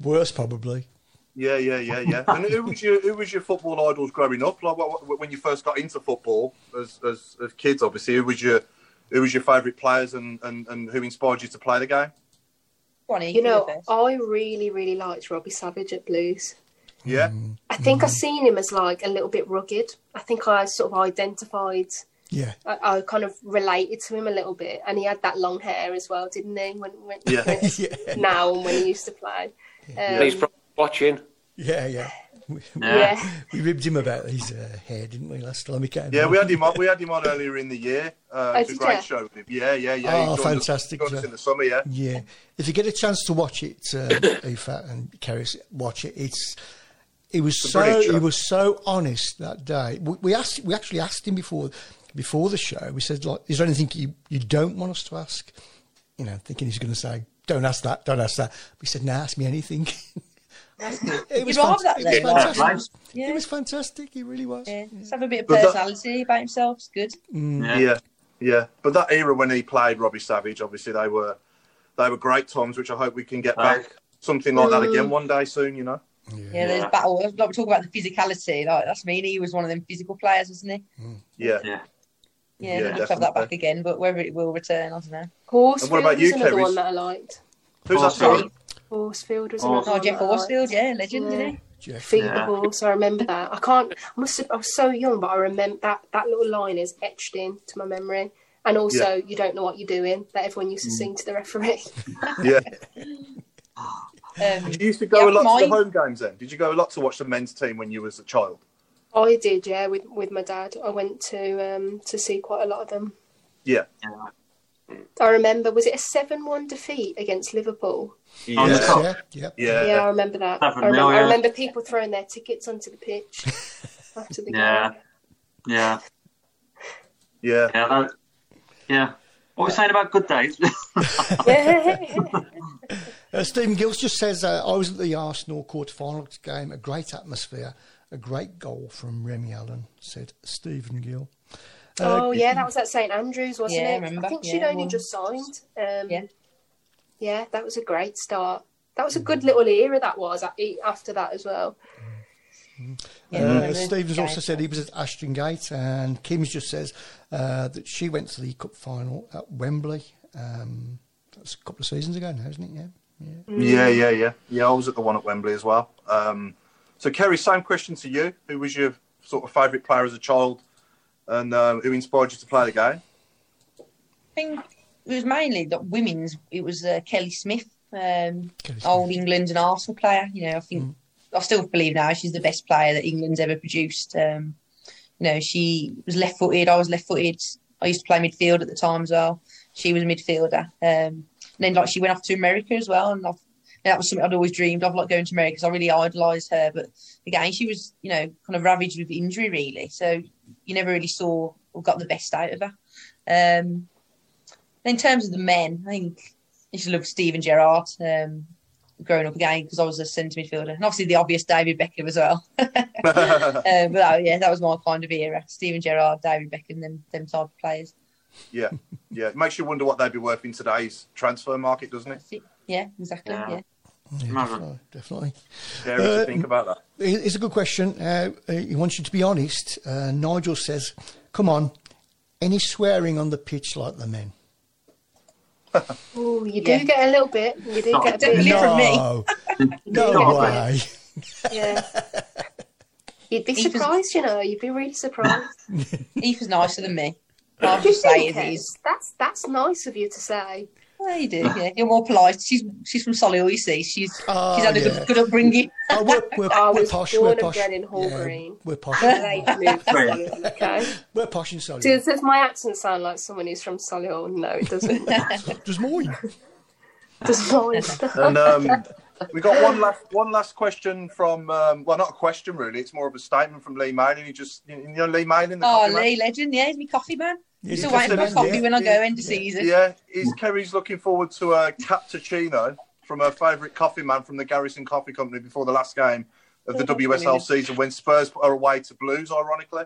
Worse probably. yeah, yeah, yeah, yeah. And who was your who was your football idols growing up? Like what, what, when you first got into football as, as as kids, obviously, who was your who was your favourite players and, and, and who inspired you to play the game? Bonnie, You know. I really, really liked Robbie Savage at Blues. Yeah, I think I seen him as like a little bit rugged. I think I sort of identified, Yeah. I, I kind of related to him a little bit, and he had that long hair as well, didn't he? When, when, Yeah. when- yeah. now and when he used to play. Um, He's watching. Yeah, yeah. We, Yeah. yeah. we ribbed him about his uh, hair, didn't we, last time he came? yeah. on? We had him on. We had him on earlier in the year. Uh, Oh, it's a great ya? show with him. Yeah, yeah, yeah. Oh, He joined us- fantastic, joined us in the summer. Yeah, Yeah, if you get a chance to watch it, uh, Aoife and Kerys, watch it. It's it was It's so brilliant he was so honest that day. We, we asked we actually asked him before before the show. We said, like, is there anything you, you don't want us to ask? You know, thinking he's going to say, don't ask that, don't ask that. We said, no, ask me anything. it was, You'd rather fant- that it was fantastic. It was, Yeah. it was fantastic. He really was. Yeah, just have a bit of But that- personality about himself. It's good. Yeah. yeah, yeah. But that era when he played Robbie Savage, obviously they were they were great times, which I hope we can get Right. back something like that Mm. again one day soon. You know. Yeah, yeah there's Yeah. battle. Like we talk about the physicality. Like that's me. He was one of them physical players, wasn't he? Yeah. Yeah. Yeah, Yeah, we'd love to have that back again, but whether it will return, I don't know. Horsfield And what about you, another Kerys? one that I liked. Who's that? Horsfield. Sorry. Horsfield was Oh. another Oh, one Geoff that Horsfield, yeah, legend, Yeah. isn't he? Geoff. Feed Yeah. the horse. I remember that. I can't. I must have. I was so young, but I remember that that little line is etched into my memory. And also, you don't know what you're doing. That everyone used to Mm. sing to the referee. Yeah. Um, Did you used to go Yeah, a lot to the home games then? Did you go a lot to watch the men's team when you was a child? I did, yeah, with with my dad. I went to um to see quite a lot of them. Yeah. Yeah. I remember. Was it a seven-one defeat against Liverpool? On Yes, yeah, yeah. Yeah. Yeah, I remember that. I remember, I remember people throwing their tickets onto the pitch after the Yeah. game. Yeah. Yeah. Yeah. That, yeah. What were we saying about good days? Uh, Stephen Gills just says, uh, I was at the Arsenal quarter-final game, a great atmosphere, a great goal from Remi Allen, said Stephen Gill. Uh, oh yeah, that was at St Andrews, wasn't Yeah, I it? remember. think she'd Yeah, only well- just signed. Um, Yeah. yeah, that was a great start. That was a good little era. That was after that as well. yeah, Uh, remember Stevens also said he was at Ashton Gate, and Kim's just says uh, that she went to the cup final at Wembley. Um, that's a couple of seasons ago now, isn't it? Yeah. yeah. Yeah, yeah, yeah. Yeah, I was at the one at Wembley as well. Um, so, Kerry, same question to you. Who was your sort of favourite player as a child and uh, who inspired you to play the game? I think it was mainly the women's. It was uh, Kelly Smith, um, Kelly Smith. old England and Arsenal player. You know, I think I still believe now she's the best player that England's ever produced. Um, you know, she was left-footed. I was left-footed. I used to play midfield at the time as well. She was a midfielder. Um, and then, like, she went off to America as well, and I've, that was something I'd always dreamed of, like going to America because I really idolised her. But again, she was, you know, kind of ravaged with injury, really. So you never really saw or got the best out of her. Um, in terms of the men, I think you should to love Steven Gerrard um, growing up again because I was a centre midfielder, and obviously the obvious David Beckham as well. um, but that, yeah, that was my kind of era: Steven Gerrard, David Beckham, them them type of players. yeah, yeah. It makes you wonder what they'd be worth in today's transfer market, doesn't it? It. Yeah, exactly. Yeah. Yeah. Yeah, Imagine. definitely, definitely. Scary Uh, to think about that. It's a good question. Uh, uh, he wants you to be honest. Uh, Nigel says, "Come on, any swearing on the pitch like the men?" Oh, you do Yeah. get a little bit. You do Not get a definitely bit. from me. No, no Not way. Yeah. You'd be He was- surprised, you know. You'd be really surprised. Aoife's nicer than me. I'll Do you just say think, it Kes? is. That's that's nice of you to say. Well, you do. Yeah, you're more polite. She's she's from Solihull, you see. She's Oh, she's had a yeah. good, good upbringing. Oh, we're, we're, I we're was posh. born We're posh. bred in Hall Yeah, Green. We're posh. They moved to Right. Solihull, okay. we're posh in Solihull. Does, does my accent sound like someone who's from Solihull? No, it doesn't. Does mine? does mine? And um, We got one last one last question from um, well, not a question really. It's more of a statement from Lee Mailing. He just you know Lee Mailing. The Oh, coffee man? Lee, legend. Yeah, he's my coffee man. Yeah, Still he's waiting for my man, coffee yeah. when I go Yeah. season. Yeah, is Kerry's looking forward to a cappuccino from her favourite coffee man from the Garrison Coffee Company before the last game of the Oh, WSL season when Spurs are away to Blues, ironically.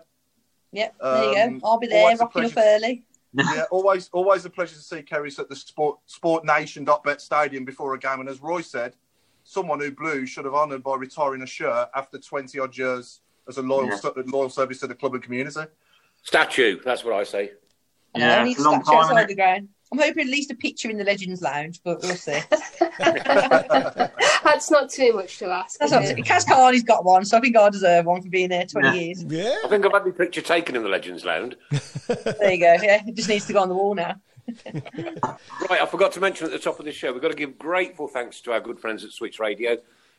Yep, there you Um, go. I'll be there, always rocking up early. yeah, always always a pleasure to see Kerry at the Sport SportNation.bet stadium before a game. And as Roy said, someone who Blues should have honoured by retiring a shirt after 20 odd years as a loyal Yeah. loyal service to the club and community. Statue, that's what I say. I know, Yeah, I need it's to a long statue time, outside innit? the ground. I'm hoping at least a picture in the Legends Lounge, but we'll see. That's not too much to ask. That's is not it? Kaz Carney's got one, so I think I deserve one for being there 20 Yeah. years. Yeah. I think I've had my picture taken in the Legends Lounge. There you go. Yeah, it just needs to go on the wall now. Right, I forgot to mention at the top of the show, we've got to give grateful thanks to our good friends at Switch Radio.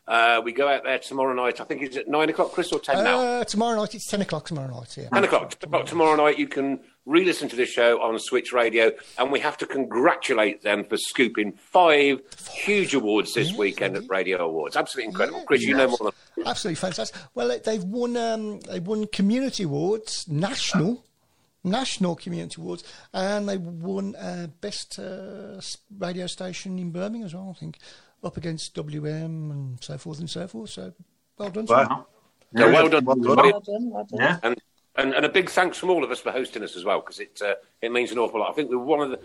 Uh, we go out there tomorrow night. I think it's at nine o'clock, Chris, or ten now. Uh, tomorrow night, it's 10 o'clock tomorrow night. Yeah. 10 o'clock tomorrow night, you can re listen to the show on Switch Radio, and we have to congratulate them for scooping five huge awards this Yeah, weekend at. Radio Awards. Absolutely incredible. Yeah, Chris, you know more than. Absolutely fantastic. Well, they- they've won. Um, they won community awards, national, national community awards, and they won uh, best uh, radio station in Birmingham as well. I think up against WM and so forth and so forth. So well done. to. Wow. So well done. Well done. Well done, well done. Yeah. And, and and a big thanks from all of us for hosting us as well because it uh, it means an awful lot. I think we're one of the,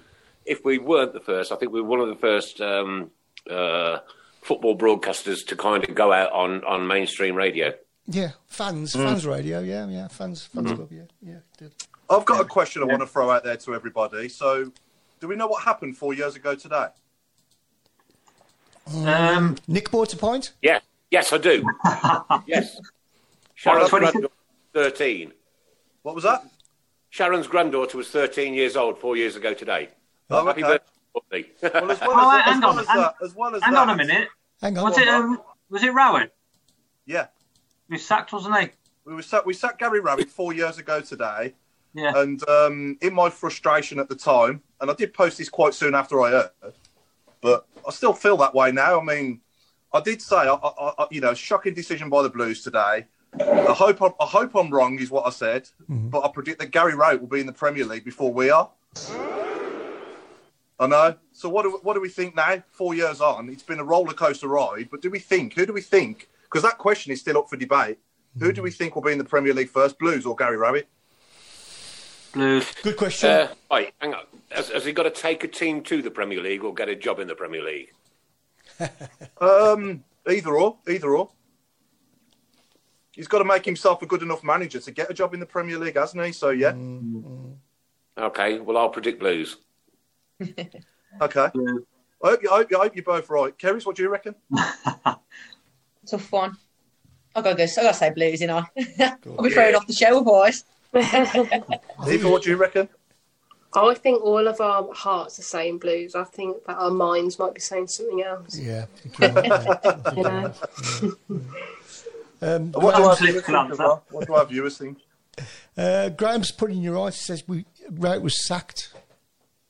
if we weren't the first, I think we we're one of the first um, uh, football broadcasters to kind of go out on, on mainstream radio. Yeah, fans, fans radio. Yeah, yeah, fans, fans club. Yeah, yeah. did. I've got a question I want to throw out there to everybody. So, do we know what happened four years ago today? Um, Nick bought a point. Yeah, yes, I do. yes, Sharon's Well, 26 granddaughter was thirteen. What was that? Sharon's granddaughter was thirteen years old four years ago today. Oh, Happy okay. birthday, Well, as well Oh, as, hang as, well on, as hang- that, as well as hang that, on a minute. Hang on. Was it um, was it Rowan? Yeah, He was sacked, wasn't he? we were sat, we sat Gary Rowett four years ago today, Yeah. and um, in my frustration at the time, and I did post this quite soon after I heard, but I still feel that way now. I mean, I did say, I, I, I, you know, shocking decision by the Blues today. I hope I'm, I hope I'm wrong, is what I said, but I predict that Gary Rowett will be in the Premier League before we are. I know. So what do what do we think now? Four years on, it's been a roller coaster ride. But do we think? Who do we think? Because that question is still up for debate. Who do we think will be in the Premier League first, Blues or Gary Rowett? Blues. Good question. Uh, right, hang on. Has, has he got to take a team to the Premier League or get a job in the Premier League? Um, either or, either or. He's got to make himself a good enough manager to get a job in the Premier League, hasn't he? So yeah, mm-hmm. Okay, well I'll predict Blues. okay. Blues. I hope, you, I, hope, I hope you're both right. Kerys, what do you reckon? Tough one. I gotta go. I gotta say blues, you know. I'll be throwing off the show, boys. Eva, what do you reckon? I think all of our hearts are saying blues. I think that our minds might be saying something else. yeah. I think you're right, yeah. You know. Um, What do Well, our viewers think answer. as well? What do our viewers think? Uh, Graham's putting your eyes. He says we Wright was sacked.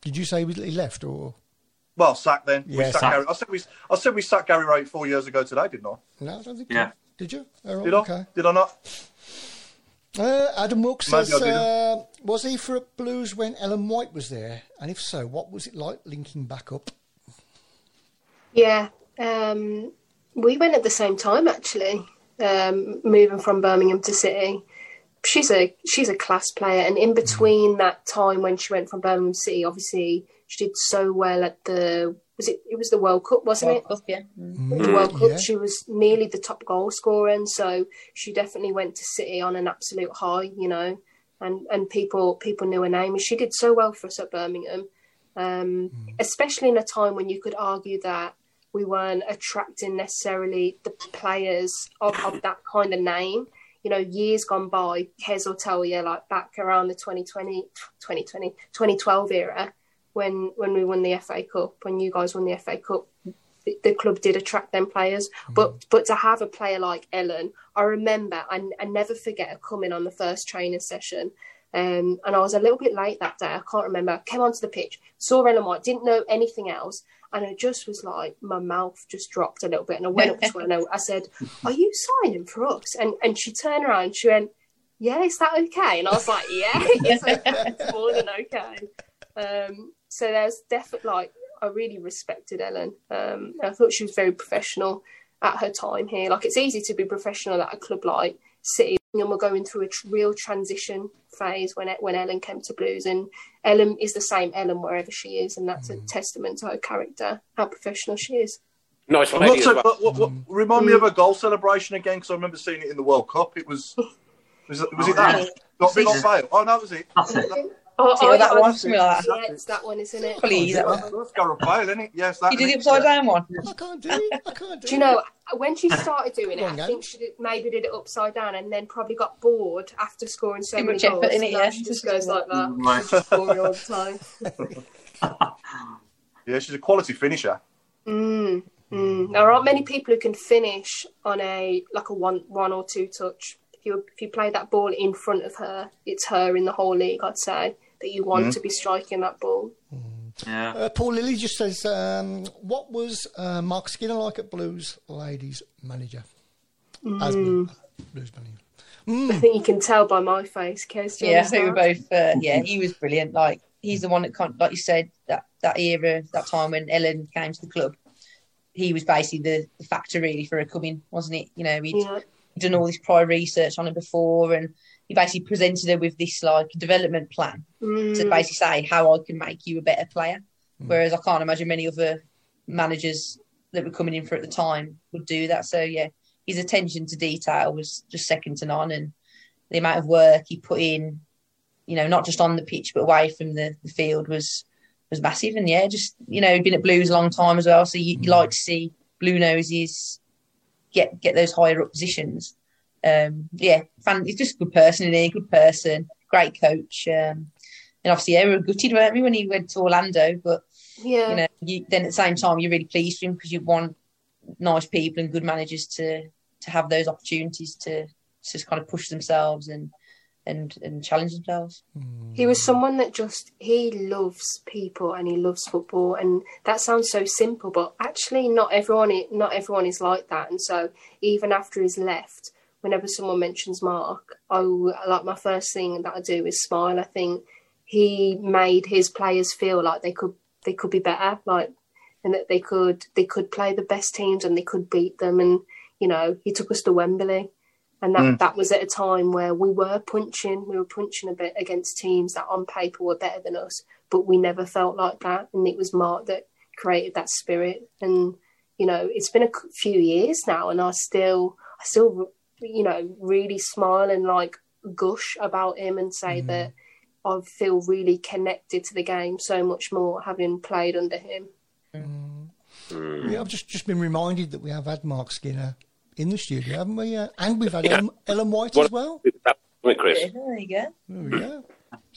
Did you say he was- he left or Well, sacked then. we Yeah, sacked sack. Gary. I said we. I said we sacked Gary Rowett four years ago today, didn't I? no? I don't think. Yeah. Did you? All right, Did I? okay. Did I not? Uh, Adam Wilkes Maybe says, uh, was he for Blues when Ellen White was there? And if so, what was it like linking back up? Yeah, um, we went at the same time actually, um, moving from Birmingham to City. She's a she's a class player, and in between that time when she went from Birmingham to City, obviously she did so well at the was it it was the World Cup, wasn't it? Cup, yeah. Mm. the World Cup. yeah. She was nearly the top goal scorer, and so she definitely went to City on an absolute high, you know. And and people people knew her name, and she did so well for us at Birmingham, um, especially in a time when you could argue that we weren't attracting necessarily the players of, of that kind of name. You know, years gone by, Kez will tell you, like back around the 2020, 2020 2012 era, when when we won the FA Cup, when you guys won the FA Cup, the, the club did attract them players. But but to have a player like Ellen, I remember I, I never forget her coming on the first training session. Um, and I was a little bit late that day. I can't remember. I came onto the pitch, saw Ellen White, didn't know anything else, and it just was like my mouth just dropped a little bit. And I went up to her and I, I said, "Are you signing for us?" And and she turned around, and she went, "Yeah, is that okay?" And I was like, "Yeah, it's, okay. it's more than okay." Um, so there's definitely like I really respected Ellen. Um, I thought she was very professional at her time here. Like it's easy to be professional at a club like City, and we're going through a tr- real transition phase when when Ellen came to Blues, and Ellen is the same Ellen wherever she is, and that's a testament to her character, how professional she is. Nice I'm not so- well. what- what- what- remind me of a goal celebration again because I remember seeing it in the World Cup. It was was it, was it that? Got a bit on bail. Oh no, was it. That's it. Oh, See, oh, that yeah, one, something like that. yeah, it's that one, isn't it? Please, that one. That's, that's Gareth Bale, isn't it? Yes, that. You did the it? upside down one. I can't do it. I can't do, Do you know when she started doing it? On, I think she did, maybe did it upside down, and then probably got bored after scoring so Too many much effort goals. in it, so yeah. She just goes like that. Right. She's just scoring all the time. Yeah, she's a quality finisher. Mm, mm. There aren't many people who can finish on a like a one one or two touch. If you if you play that ball in front of her, it's her in the whole league. I'd say that you want to be striking that ball. Yeah. Uh, Paul Lilly just says, um, "What was uh, Mark Skinner like at Blues ladies manager?" As Blues manager. I think you can tell by my face, Kez. Yeah, I think we understand? both. Uh, yeah, he was brilliant. Like he's the one that, kind like you said, that that era, that time when Ellen came to the club, he was basically the, the factor really for her coming, wasn't it? You know, he'd Yeah. done all this prior research on her before, and he basically presented her with this like development plan to Mm. basically say how I can make you a better player. Whereas I can't imagine many other managers that were coming in for at the time would do that. So yeah, his attention to detail was just second to none, and the amount of work he put in, you know, not just on the pitch but away from the, the field was was massive. And yeah, just you know, he'd been at Blues a long time as well, so you, you like to see blue noses get get those higher up positions. Um, yeah, fan, he's just a good person, and a good person, great coach. Um, and obviously, yeah, we were gutted, weren't we, when he went to Orlando? But Yeah. you know, you, then at the same time, you're really pleased for him because you want nice people and good managers to to have those opportunities to just kind of push themselves and and and challenge themselves. He was someone that just he loves people and he loves football, and that sounds so simple, but actually, not everyone not everyone is like that. And so, even after he's left, whenever someone mentions Mark, I like my first thing that I do is smile. I think he made his players feel like they could they could be better, like and that they could they could play the best teams and they could beat them. And you know, he took us to Wembley and that, mm. that was at a time where we were punching we were punching a bit against teams that on paper were better than us but we never felt like that and it was mark that created that spirit and you know it's been a few years now and i still i still you know really smile and like gush about him and say that i feel really connected to the game so much more having played under him Yeah, I've just, just been reminded that we have had Mark Skinner in the studio, haven't we? Uh, and we've had Yeah. Ellen, Ellen White What- as well. That, Chris? Yeah, there you go. There we go.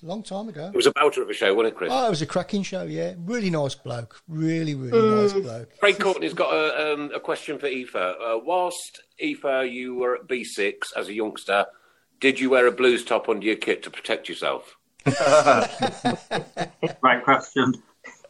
A long time ago. It was a belter of a show, wasn't it, Chris? Oh, it was a cracking show, yeah. Really nice bloke. Really, really nice bloke. Craig Courtney's got a, um, a question for Aoife. Uh, whilst Aoife, you were at B6 as a youngster, did you wear a blues top under your kit to protect yourself? Great question.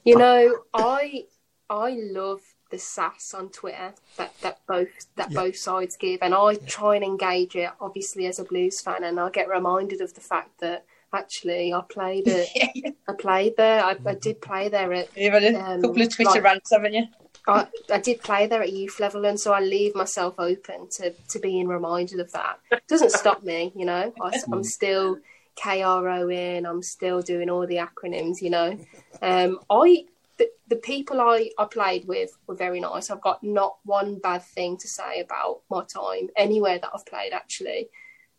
You know, I I love the sass on Twitter that, that both that Yeah. both sides give, and I try and engage it. Obviously, as a blues fan, and I get reminded of the fact that actually I played it. I played there. I, I did play there at. You've had a Um, couple of Twitter like- rants, haven't you? I, I did play there at youth level, and so I leave myself open to to being reminded of that. It doesn't stop me, you know. I, am still KRO in. I'm still doing all the acronyms, you know. Um, I the, the people I, I played with were very nice. I've got not one bad thing to say about my time anywhere that I've played actually.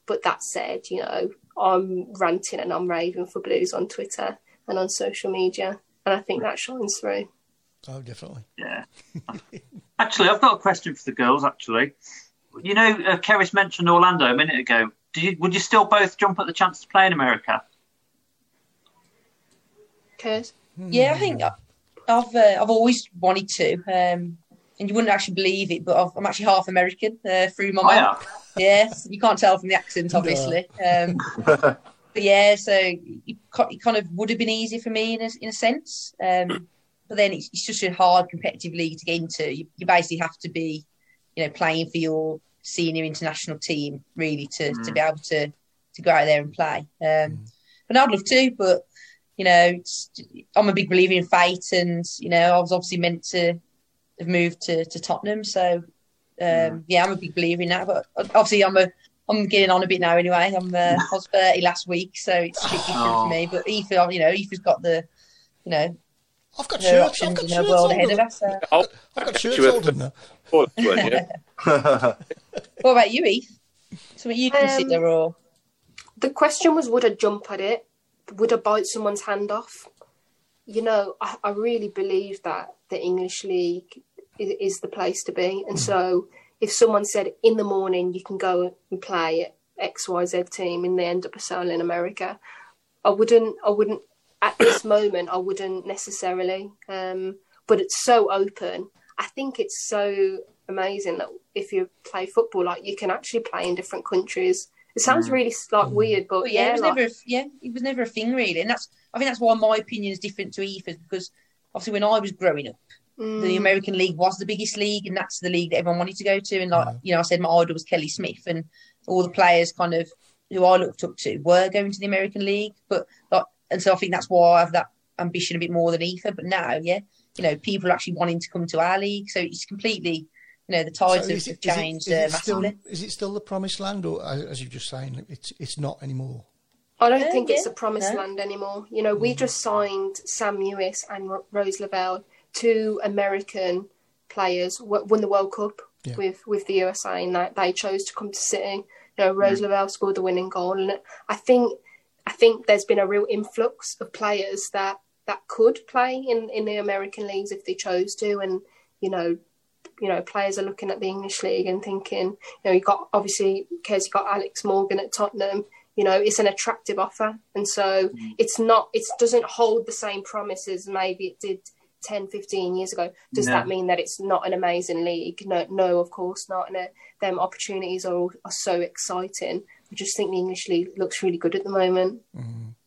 But that said, you know, I'm ranting and I'm raving for blues on Twitter and on social media, and I think that shines through. Oh, definitely. Yeah. actually, I've got a question for the girls. Actually, you know, uh, Kerys mentioned Orlando a minute ago. Do you, would you still both jump at the chance to play in America? Kurt? Yeah, I think I've uh, I've always wanted to. Um, and you wouldn't actually believe it, but I've- I'm actually half American uh, through my Oh, mum. yeah. Yes, you can't tell from the accent, obviously. Um, but yeah, so it, it kind of would have been easy for me in a, in a sense. Um, but then it's, it's just a hard competitive league to get into. You, you basically have to be, you know, playing for your senior international team really to, to be able to to go out there and play. Um, But I'd love to, but you know, it's, I'm a big believer in fate, and you know, I was obviously meant to have moved to, to Tottenham, so um, yeah, I'm a big believer in that. But obviously, I'm a I'm getting on a bit now anyway. I'm uh, I was 30 last week, so it's a bit different Oh. for me. But Aoife, you know, Aoife's got the you know I've got her shirts. I've got in her shirts world ahead of older. us. So. Oh, I've got shirts were- older now. Oh, weren't you? What about you, Eve? Something you Um, consider, or The question was, would I jump at it? Would I bite someone's hand off? You know, I, I really believe that the English league is, is the place to be. And hmm. so, if someone said in the morning you can go and play at X Y Z team, and they end up a sale in America, I wouldn't. I wouldn't at this moment. I wouldn't necessarily. Um, but it's so open. I think it's so amazing that if you play football, like you can actually play in different countries. It sounds hmm. really like hmm. weird, but, But yeah, yeah, it was like- never, a, yeah, it was never a thing really, and that's I think that's why my opinion is different to Aoife's because obviously when I was growing up, Mm. the American League was the biggest league, and that's the league that everyone wanted to go to. And like you know, I said my idol was Kelly Smith, and all the players kind of who I looked up to were going to the American League. But like, and so I think that's why I have that ambition a bit more than Ether. But now, yeah, you know, people are actually wanting to come to our league, so it's completely, you know, the tides So have, is have it- changed is it uh, still- massively. Is it still the promised land, or as as you're just saying, it's it's not anymore? I don't Uh, think it's yeah, a promised no. land anymore. You know, we just signed Sam Mewis and Rose Lavelle, two American players, w- won the World Cup Yeah. with with the USA, and they, they chose to come to City. You know, Rose mm. Lavelle scored the winning goal, and I think I think there's been a real influx of players that that could play in in the American leagues if they chose to, and you know. You know, players are looking at the English league and thinking, you know, you got obviously, because you got Alex Morgan at Tottenham, you know it's an attractive offer and so mm. it's not it doesn't hold the same promises maybe it did 10 15 years ago does No. that mean that it's not an amazing league no no of course not and uh, them opportunities are, all, are so exciting i just think the english league looks really good at the moment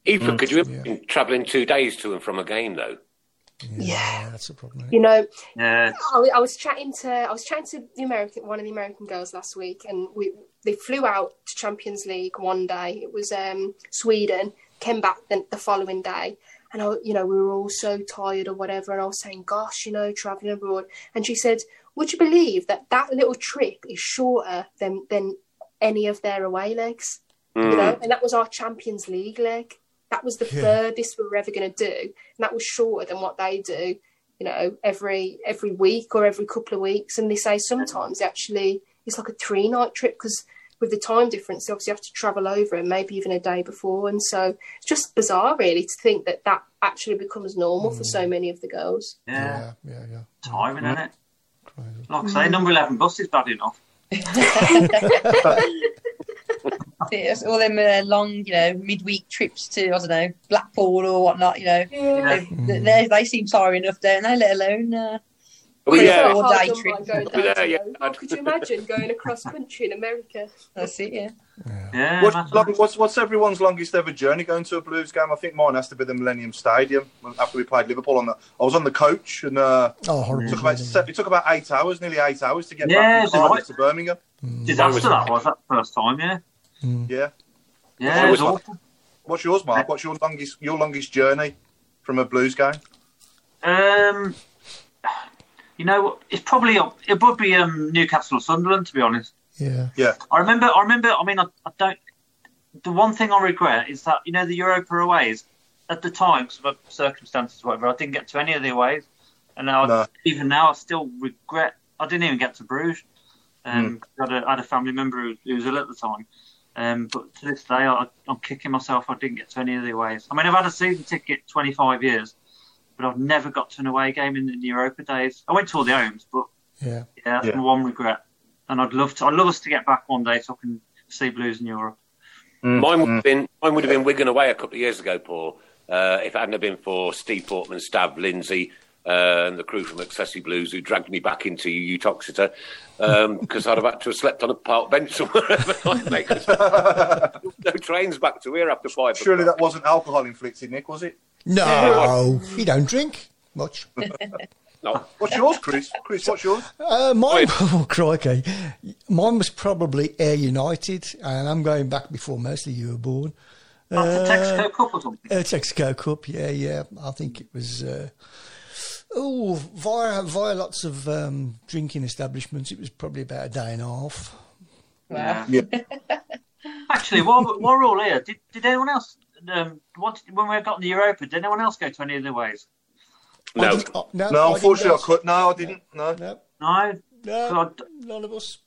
Aoife, could you Yeah. imagine travelling two days to and from a game though? Yeah. that's a problem. you know Yeah. I, I was chatting to I was chatting to the American one of the American girls last week, and we they flew out to Champions League one day. It was um, Sweden. Came back the, the following day, and I, you know we were all so tired or whatever. And I was saying, "Gosh, you know, traveling abroad." And she said, "Would you believe that that little trip is shorter than than any of their away legs?" You hmm. know, and that was our Champions League leg. That was the Yeah. furthest we were ever going to do, and that was shorter than what they do you know, every every week or every couple of weeks. And they say sometimes actually it's like a three night trip because with the time difference, you obviously have to travel over and maybe even a day before. And so it's just bizarre, really, to think that that actually becomes normal for so many of the girls. Yeah. Yeah, yeah, yeah. Timing, isn't it? Crazy. Like I say, number 11 bus is bad enough. Yes, all them uh, long, you know, midweek trips to I don't know Blackpool or whatnot. You know, Yeah. they, they, they seem tiring enough, don't they? Let alone uh, Well, Pretty yeah, cool. Day trip. going down Yeah, yeah. Rome. Oh, could you imagine going across country in America? that's it. Yeah, Yeah. What's, imagine. long- what's, what's everyone's longest ever journey going to a Blues game? I think mine has to be the Millennium Stadium after we played Liverpool. On the, I was on the coach and uh, Oh, it, took about, se- it took about eight hours, nearly eight hours to get Yeah, back it's from Cardiff right. to Birmingham. Disaster that was that first time, yeah. Yeah. Yeah, it was awful. What's yours, Mark? What's your longest your longest journey from a Blues game? Um, you know, it's probably it would be um, Newcastle or Sunderland, to be honest. Yeah. Yeah. I remember. I remember. I mean, I, I don't. The one thing I regret is that you know the Europa aways at the time, because of circumstances, whatever. I didn't get to any of the aways, and now No. even now I still regret. I didn't even get to Bruges. Um, I, had a, I had a family member who, who was ill at the time. Um, but to this day, I, I'm kicking myself. I didn't get to any of the aways. I mean, I've had a season ticket 25 years, but I've never got to an away game in the Europa days. I went to all the homes, but Yeah. yeah, that's Yeah. my one regret. And I'd love to. I'd love us to get back one day so I can see Blues in Europe. Mine would have been mine would have been Wigan away a couple of years ago, Paul. Uh, if it hadn't have been for Steve Portman, Stab, Lindsay, uh, and the crew from Excessi Blues who dragged me back into Uttoxeter because I'd have had to have slept on a park bench somewhere overnight, no trains back to here after five. Surely that wasn't alcohol inflicted, Nick, was it? No, you don't drink much. No. What's yours, Chris? Chris, what's yours? Uh, mine, oh, crikey. Mine was probably Ayr United, and I'm going back before most of you were born. After Texaco Cup or something. Uh, Texaco Cup, yeah, yeah. I think it was. Uh, oh, via via lots of um, drinking establishments. It was probably about a day and a half. Wow. Yeah. Actually, while, while we're all here, did, did anyone else, um, what, when we got in the Europa, did anyone else go to any of the ways? I No. didn't- oh, no, No, I unfortunately, I didn't could. No, I didn't. No. go. No, No, no, none of us.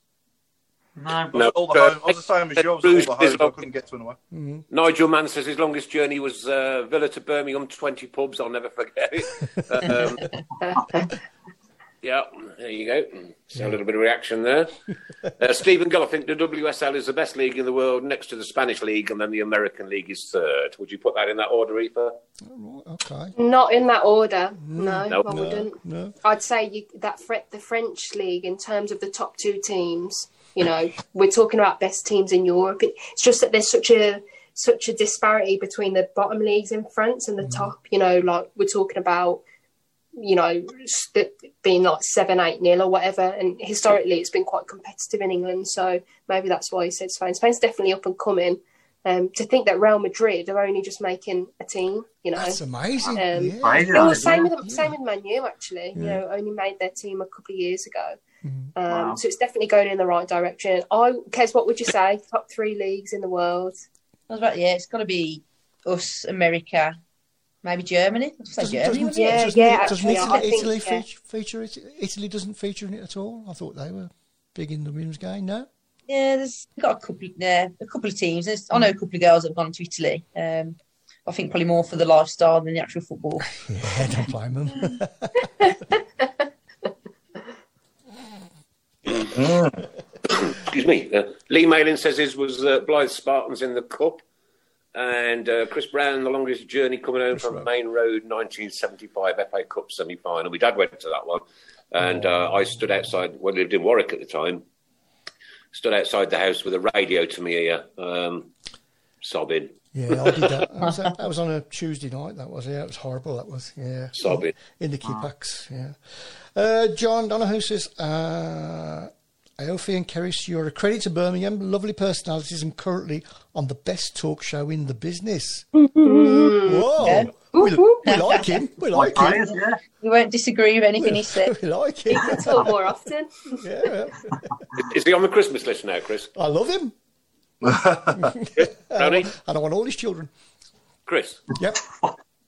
No. No. All the home, I was the same as yours. I all the home, I couldn't get to anywhere. Nigel Mann says his longest journey was uh, Villa to Birmingham, 20 pubs. I'll never forget it. Um, yeah, there you go. So a little bit of reaction there. Uh, Stephen Gull, I think the WSL is the best league in the world next to the Spanish league, and then the American league is third. Would you put that in that order, Aoife? Right, okay. Not in that order. No, Nope. I No, wouldn't. no. I'd say you, that fre- the French league, in terms of the top two teams, you know, we're talking about best teams in Europe. It's just that there's such a such a disparity between the bottom leagues in France and the top. You know, like we're talking about, you know, st- being like seven, eight nil or whatever. And historically, it's been quite competitive in England. So maybe that's why he said Spain. Spain's definitely up and coming. Um, to think that Real Madrid are only just making a team, you know, That's amazing. Um, yeah. Crazy, it isn't was it? same Yeah. with same with Manu U actually. You know, only made their team a couple of years ago. Um, Wow. So it's definitely going in the right direction. I, Kez, what would you say? Top three leagues in the world? I was about, yeah, it's got to be us, America, maybe Germany. Doesn't, Germany. doesn't. Yeah, doesn't, yeah, doesn't actually, Italy, think, Italy yeah. feature, feature? Italy doesn't feature in it at all. I thought they were big in the women's game. No, Yeah, there's we've got a couple. Yeah, a couple of teams. There's, I know a couple of girls that have gone to Italy. Um, I think probably more for the lifestyle than the actual football. yeah, don't blame them. Excuse me. Uh, Lee Malin says his was uh, Blyth Spartans in the Cup. And uh, Chris Brown, the longest journey coming home from Brown. Maine Road, 1975 FA Cup semi final. My dad went to that one. And uh, I stood outside, well, I lived in Warwick at the time, stood outside the house with a radio to me ear, um, sobbing, Yeah, I did that. That was, that was on a Tuesday night. That was yeah, it was horrible. That was yeah, sobbing. in the Kipaks. Yeah, uh, John Donoghue says, uh, Aoife and Kerys, you're a credit to Birmingham. Lovely personalities, and currently on the best talk show in the business. Whoa, Yeah. we, we like him. We like him. Players, yeah. We won't disagree with anything he said. We like him. He Talk more often. Yeah, Is he on the Christmas list now, Chris? I love him. Tony? And I want all his children. Chris? Yep,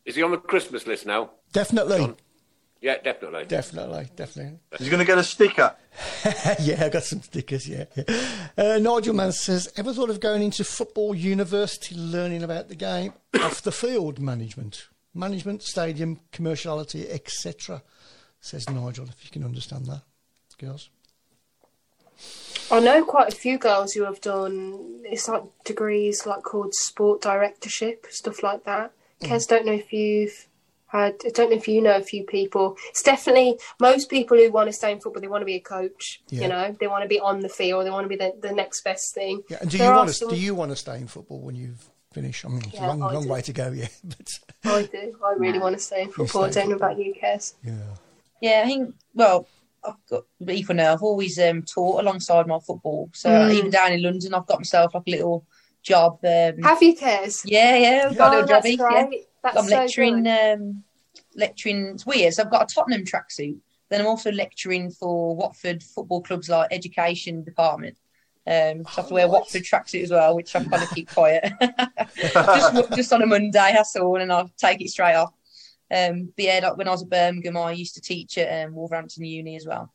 Is he on the Christmas list now? definitely, Yeah, definitely. definitely, definitely. Is he going to get a sticker? yeah, I got some stickers. Yeah, yeah. Uh, Nigel Mann says, "Ever thought of going into football university, learning about the game off the field management, management, stadium, commerciality, etc." Says Nigel, if you can understand that, girls. I know quite a few girls who have done it's like degrees like called sport directorship stuff like that. Kez, don't know if you've had. I don't know if you know a few people. It's definitely most people who want to stay in football. They want to be a coach. Yeah. You know, they want to be on the field. They want to be the, the next best thing. Yeah, and do There you want to? some- Do you want to stay in football when you've finished? I mean, it's Yeah, a long, I long do. way to go. Yeah, but I do. I really want to stay in football. I don't in know about you, Kez. yeah, Yeah, I think. Well, I've got even now. I've always um, taught alongside my football. So Mm. even down in London, I've got myself like a little job. Um, Have you, Kez? yeah, yeah, I've got a Oh, little that's jobby. Yeah. That's I'm so lecturing. good. Um, lecturing. It's weird. So I've got a Tottenham tracksuit. Then I'm also lecturing for Watford football clubs like education department. Um, so I have to wear Oh, Watford tracksuit as well, which I kind of keep quiet. just just on a Monday, that's all, and I'll take it straight off. Um, but yeah, like when I was at Birmingham, I used to teach at um, Wolverhampton Uni as well.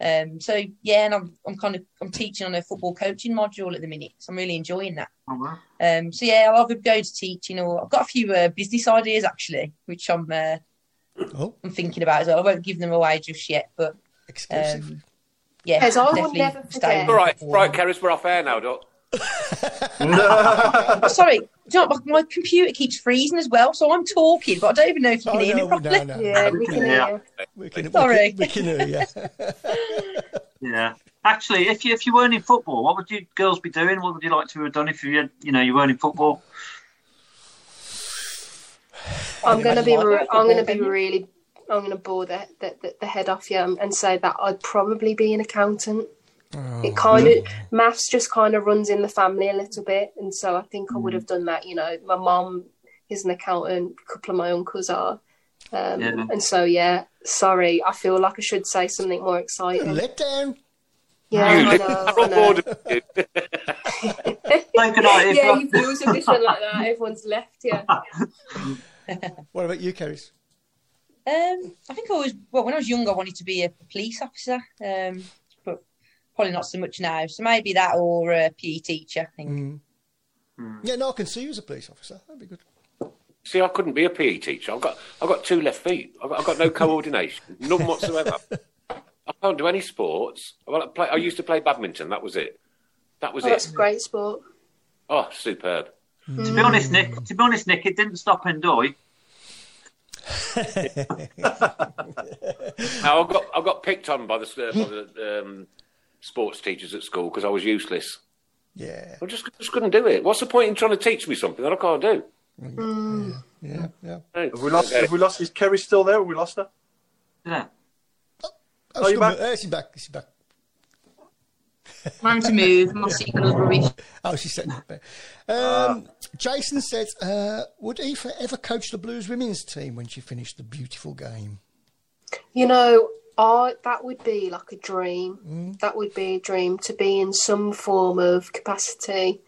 Um, so yeah, and I'm I'm kind of I'm teaching on a football coaching module at the minute. So I'm really enjoying that. Oh, wow. Um, so yeah, I'll either go to teaching or I've got a few uh, business ideas actually, which I'm uh, oh, I'm thinking about as well. I won't give them away just yet, but exclusive. um, yeah, Yes, I would definitely never stay forget. with All right, football. right, Kerys, we're off air now, Doc. Oh, sorry, do you know, my, my computer keeps freezing as well, so I'm talking, but I don't even know if you Oh, can hear no, me properly. no, no. Yeah, we can Yeah. hear. We can, Sorry. We can, we can hear you. Yeah. Actually, if you if you weren't in football, what would you girls be doing? What would you like to have done if you had, you know you weren't in football? I'm gonna be. Like Re- I'm gonna be really. I'm gonna bore the, the, the, the head off you and- and say that I'd probably be an accountant. Oh, it kind of maths just kind of runs in the family a little bit, and so I think I would Mm. have done that. You know, my mom is an accountant. A couple of my uncles are, um, Yeah. and so yeah. Sorry, I feel like I should say something more exciting. Let down. Yeah, You I know. I know. order. Take a yeah, you feel so different like that. Everyone's left. Yeah. What about you, Kerys? Um, I think I was well when I was young. I wanted to be a police officer, um, but probably not so much now. So maybe that or a PE teacher. I think. Mm. Yeah, no, I can see you as a police officer. That'd be good. See, I couldn't be a PE teacher. I've got, I've got two left feet. I've got, I've got no coordination, none whatsoever. I can't do any sports. Well, I, play, I used to play badminton. That was it. That was Oh, that's a it. great sport. Oh, superb. To be honest, Nick. To be honest, Nick, it didn't stop Endoy. Now, I got, I got picked on by the, uh, by the um, sports teachers at school because I was useless. Yeah, I just, just couldn't do it. What's the point in trying to teach me something that I can't do? yeah, yeah. Have we lost? Have we lost? Is Kerry still there? Have we lost her? Yeah. Oh, Oh, you back? uh, she's back. She's back. I'm to move. My signal's rubbish. Oh, she's setting up there. Um, Jason says, uh, would Aoife ever coach the Blues women's team when she finished the beautiful game? You know, I that would be like a dream. Mm. That would be a dream to be in some form of capacity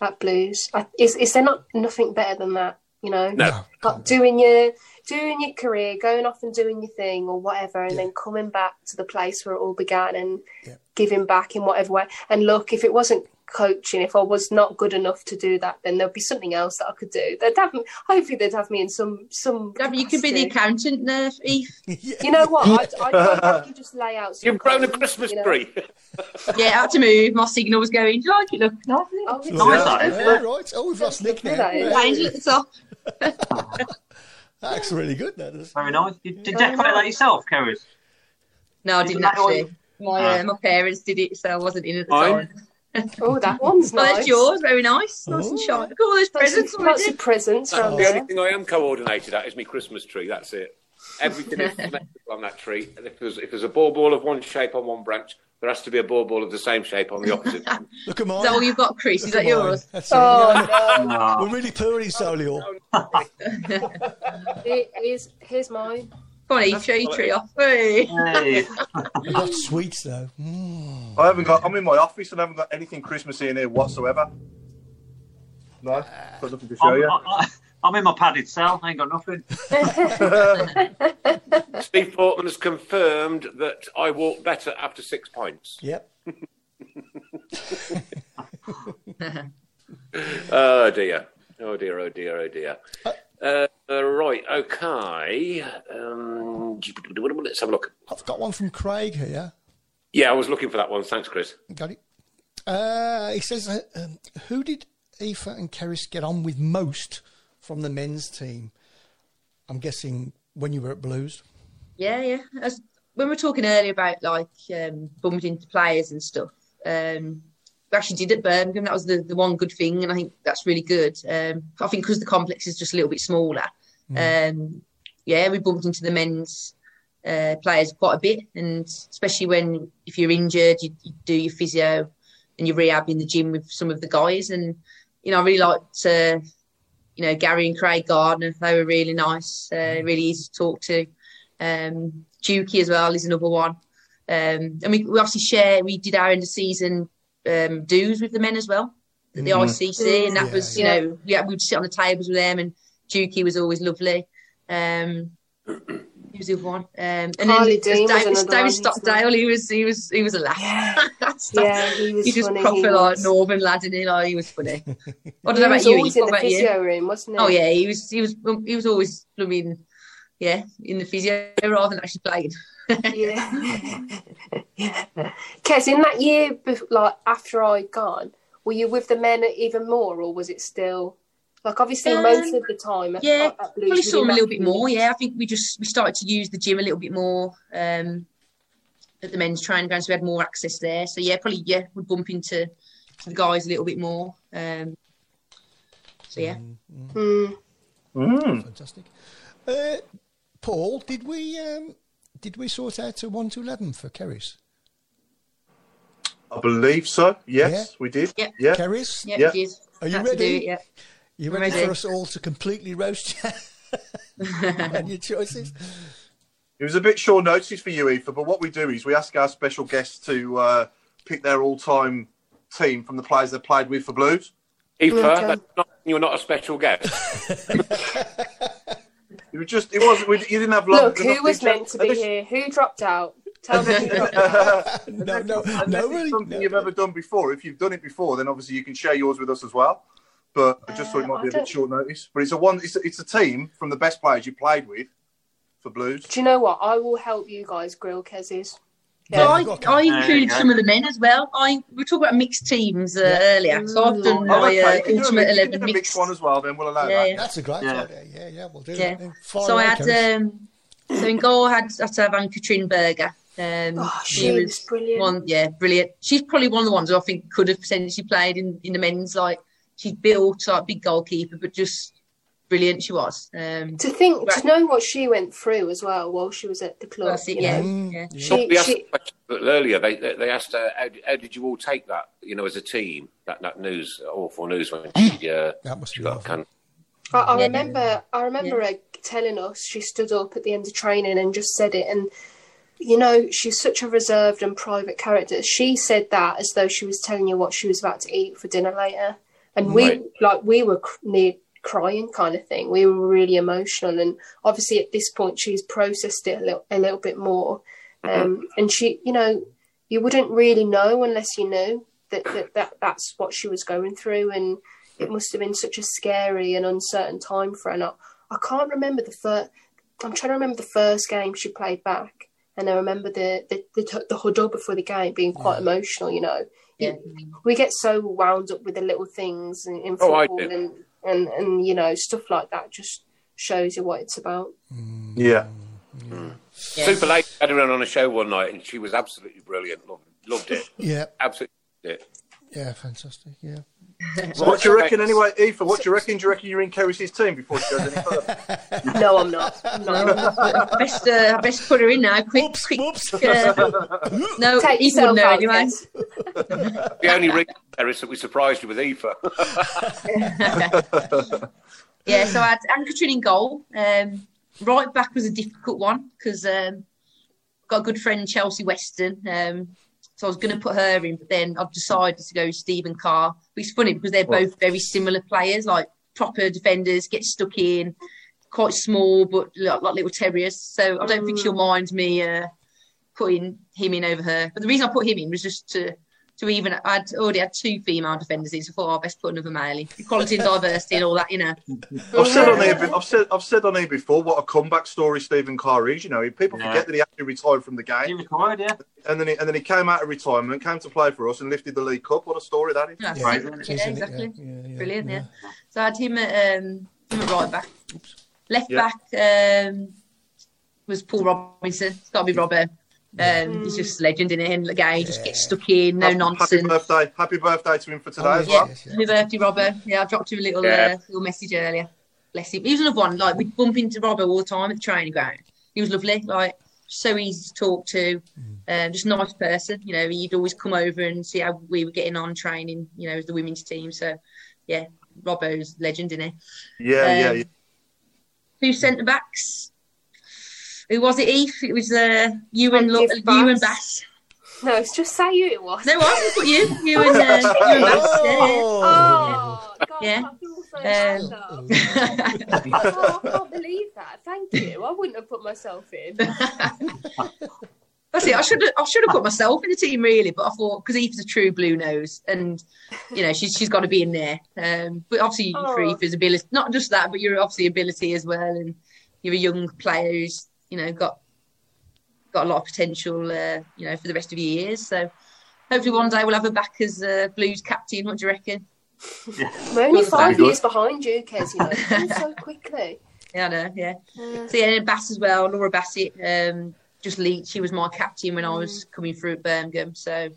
at Blues. I, is is there not nothing better than that? You know, No. like doing your doing your career, going off and doing your thing or whatever, and then coming back to the place where it all began and Yeah. giving back in whatever way. And look, if it wasn't coaching, if I was not good enough to do that, then there'd be something else that I could do. They'd have me, hopefully they'd have me in some some. Yeah, but you could be the accountant there, Eve. You know what? I'd, I'd, I'd just lay out. some You've grown a Christmas you know- tree. Yeah, I had to move. My signal was going. Do you like it? Look, no, Oh, it's Nice, that nice. Yeah, right. Oh, we've lost Nick now. That is. Yeah, angel at the top. That's really good. That is. Very nice. You, did you decorate that yourself, Kerry? No, I didn't actually. My uh, my parents did it, so I wasn't in at the Mine? time. Oh, that one's Well, nice. that's yours. Very nice. Nice and shiny. Look at all those Lots presents of, on lots it. of presents That's the only thing I am coordinated at is my Christmas tree. That's it. Everything is symmetrical on that tree. And if there's, if there's a ball ball of one shape on one branch, there has to be a ball ball of the same shape on the opposite. Look at mine. Is that all you've got, Chris? Is that mine. yours? That's. Oh Yeah, no! No. We're really poor in Solihull. Here- Here's here's mine. Come on, Eve, show your tree off. Hey. Hey. We've got sweets though. Mm. I haven't got. I'm in my office and I haven't got anything Christmassy in here whatsoever. No, got nothing to show I'm, you. I, I'm in my padded cell. I ain't got nothing. Steve Portman has confirmed that I walk better after six points. Yep. Oh dear. Oh dear, oh dear, oh dear. Uh, uh, right, okay. Um, let's have a look. I've got one from Craig here. Yeah, I was looking for that one. Thanks, Chris. Got it. Uh, he says, uh, um, "Who did Aoife and Kerys get on with most from the men's team?" I'm guessing when you were at Blues. Yeah, yeah. As, when we were talking earlier about like um, bumped into players and stuff, um, we actually did at Birmingham. That was the, the one good thing, and I think that's really good. Um, I think because the complex is just a little bit smaller. Um, yeah, we bumped into the men's uh, players quite a bit, and especially when if you're injured, you, you do your physio and your rehab in the gym with some of the guys. And you know, I really liked. Uh, you know, Gary and Craig Gardner, they were really nice, uh, really easy to talk to. Um, Dukey as well is another one. Um, and we, we obviously share, we did our end of season um, dues with the men as well, the ICC, and that Yeah, was, yeah. you know, we, we'd sit on the tables with them, and Dukey was always lovely. Um, was the one. Um, and Carly then Dean was David, another David one. Stockdale, he was, he was, he was a laugh. Yeah, he was he just funny. proper he like northern lad, and he like he was funny. I don't He know was about you. always in what the about you? room, wasn't he? Oh yeah, he was. He was. He was always. I mean, yeah, in the physio rather than actually playing. Yeah. Kez, in that year, bef- like after I'd gone, were you with the men even more, or was it still like obviously Um, most of the time? Yeah, at Blues, Probably we saw them a little bit more. Yeah, I think we just we started to use the gym a little bit more um, at the men's training ground, so we had more access there. So yeah, probably yeah, we'd bump into to the guys a little bit more. Um, so yeah, Mm. Mm. Fantastic. Uh, Paul, did we um, did we sort out a one to eleven for Kerys? I believe so. Yes, Yeah. we did. Yeah. Yeah. Kerys, yeah, Yeah. it is. Are you Had to ready? do it, yeah. You I'm ready, ready. for us all to completely roast you and your choices? It was a bit short notice for you, Aoife, but what we do is we ask our special guests to uh, pick their all-time team from the players they played with for Blues. Aoife, Okay. you're not a special guest. It was just, it wasn't. We, you didn't have long. Look, who was detail. meant to be Unless- here? Who dropped out? Tell me. who dropped out. No, no, Unless no, it's really, something no. you've ever done before. If you've done it before, then obviously you can share yours with us as well. But I just thought it Uh, might be a bit short notice. But it's a one. It's a, it's a team from the best players you played with for Blues. Do you know what? I will help you guys grill Kez's. So Yeah, I, you've I to. included some of the men as well. I we were talking about mixed teams uh, Yeah. earlier, so I've done. Oh, my uh, you can do a ultimate mix- you can eleven mixed mixed. one as well. Then we'll allow Yeah, that. yeah. That's a great Yeah. idea. Yeah, yeah, we'll do Yeah. that. Far So I away, had um, so in goal I had, I had to have Ann-Katrin Berger. Um, Oh, she was brilliant. One, yeah, brilliant. She's probably one of the ones who I think could have potentially played in, in the men's. Like she's built like big goalkeeper, but just brilliant. She was. Um, To think, Right. to know what she went through as well while she was at the club. that's it, you yeah, know. Mm. yeah. She, we asked she, the earlier. They they they asked uh, how, how did you all take that? You know, as a team, that that news, awful news when she uh, That must she be got awful. can. I, I Yeah. remember, I remember her telling us she stood up at the end of training and just said it. And you know, she's such a reserved and private character. She said that as though she was telling you what she was about to eat for dinner later. And we, Right. like, we were cr- near crying kind of thing. We were really emotional. And obviously, at this point, she's processed it a little, a little bit more. Um, and she, you know, you wouldn't really know unless you knew that, that, that that's what she was going through. And it must have been such a scary and uncertain time for her. And I, I can't remember the first. I'm trying to remember the first game she played back, and I remember the the the, the huddle before the game being quite emotional. You know, Yeah. we get so wound up with the little things in, in Oh, football do. and, and and you know stuff like that. Just shows you what it's about. Mm. Yeah. Mm. Yeah. Super late. Had her on a show one night, and she was absolutely brilliant. Loved, loved it. Yeah, Absolutely loved it. Yeah, fantastic. Yeah. what do you reckon anyway, Aoife? What do you reckon? Do you reckon you're in Kerys team before she goes any further? No, I'm not. I'm not. I best, uh, I best put her in now. Quick, Whoops, quick. whoops. Uh, no, Take he yourself wouldn't know out, anyway. The only reason, Harris, that we surprised you with Aoife. Yeah, so I had Ann-Katrin in goal. Um, right back was a difficult one because um, got a good friend Chelsea Weston. Um, so I was going to put her in, but then I've decided to go Stephen Carr. But it's funny because they're both very similar players, like proper defenders, get stuck in, quite small but like, like little terriers. So I don't think she'll mind me uh, putting him in over her. But the reason I put him in was just to to even I'd already had two female defenders in, so I thought oh, best put another male in. Equality and diversity and all that, you know. I've said on here, I've said, I've said on here before what a comeback story Stephen Carr is. You know, people Yeah. forget that he actually retired from the game. He retired, yeah. and then he, and then he came out of retirement, came to play for us, and lifted the League Cup. What a story that is! That's Right. it. It is, Yeah, exactly. Yeah, yeah, yeah, Brilliant, yeah. So I had him at, um, him at right back. Left Yeah. back um, was Paul Robinson. It's got to be Robbo. Um, He's just a legend in it. And again, he just gets stuck in, no Happy- nonsense. Happy birthday! Happy birthday to him for today Oh, as well. yes, yes. Happy birthday, Robbo. Yeah, I dropped him a little Yeah. uh, little message earlier. Bless him. He was another one. Like we'd bump into Robbo all the time at the training ground. He was lovely. Like so easy to talk to. Um, just nice person. You know, he'd always come over and see how we were getting on training. You know, as the women's team. So yeah, Robbo's legend in it. Yeah, yeah, Um, yeah. Two centre backs. Who was it, Eve? It was uh, you and Lo- Give you and Bass. Bass. No, it's just say who it was. No, I put you. You and, uh, you and Bass. Yeah, yeah. Oh, God, Yeah. I feel so Um, oh, I can't believe that. Thank you. I wouldn't have put myself in. That's it. I should have. I should have put myself in the team really, but I thought because Eve's a true blue nose, and you know she's she's got to be in there. Um, but obviously for Oh. Eve's ability, not just that, but your obviously ability as well, and you're a young player who's you know got got a lot of potential. Uh, you know for the rest of your years. So hopefully one day we'll have her back as uh, Blues captain. What do you reckon? We're only five Very years behind you, Kez. You know, so quickly. Yeah, I know. Yeah. Yeah. So yeah, and Bass as well. Laura Bassett, um, just lead. She was my captain when I was coming through at Birmingham. So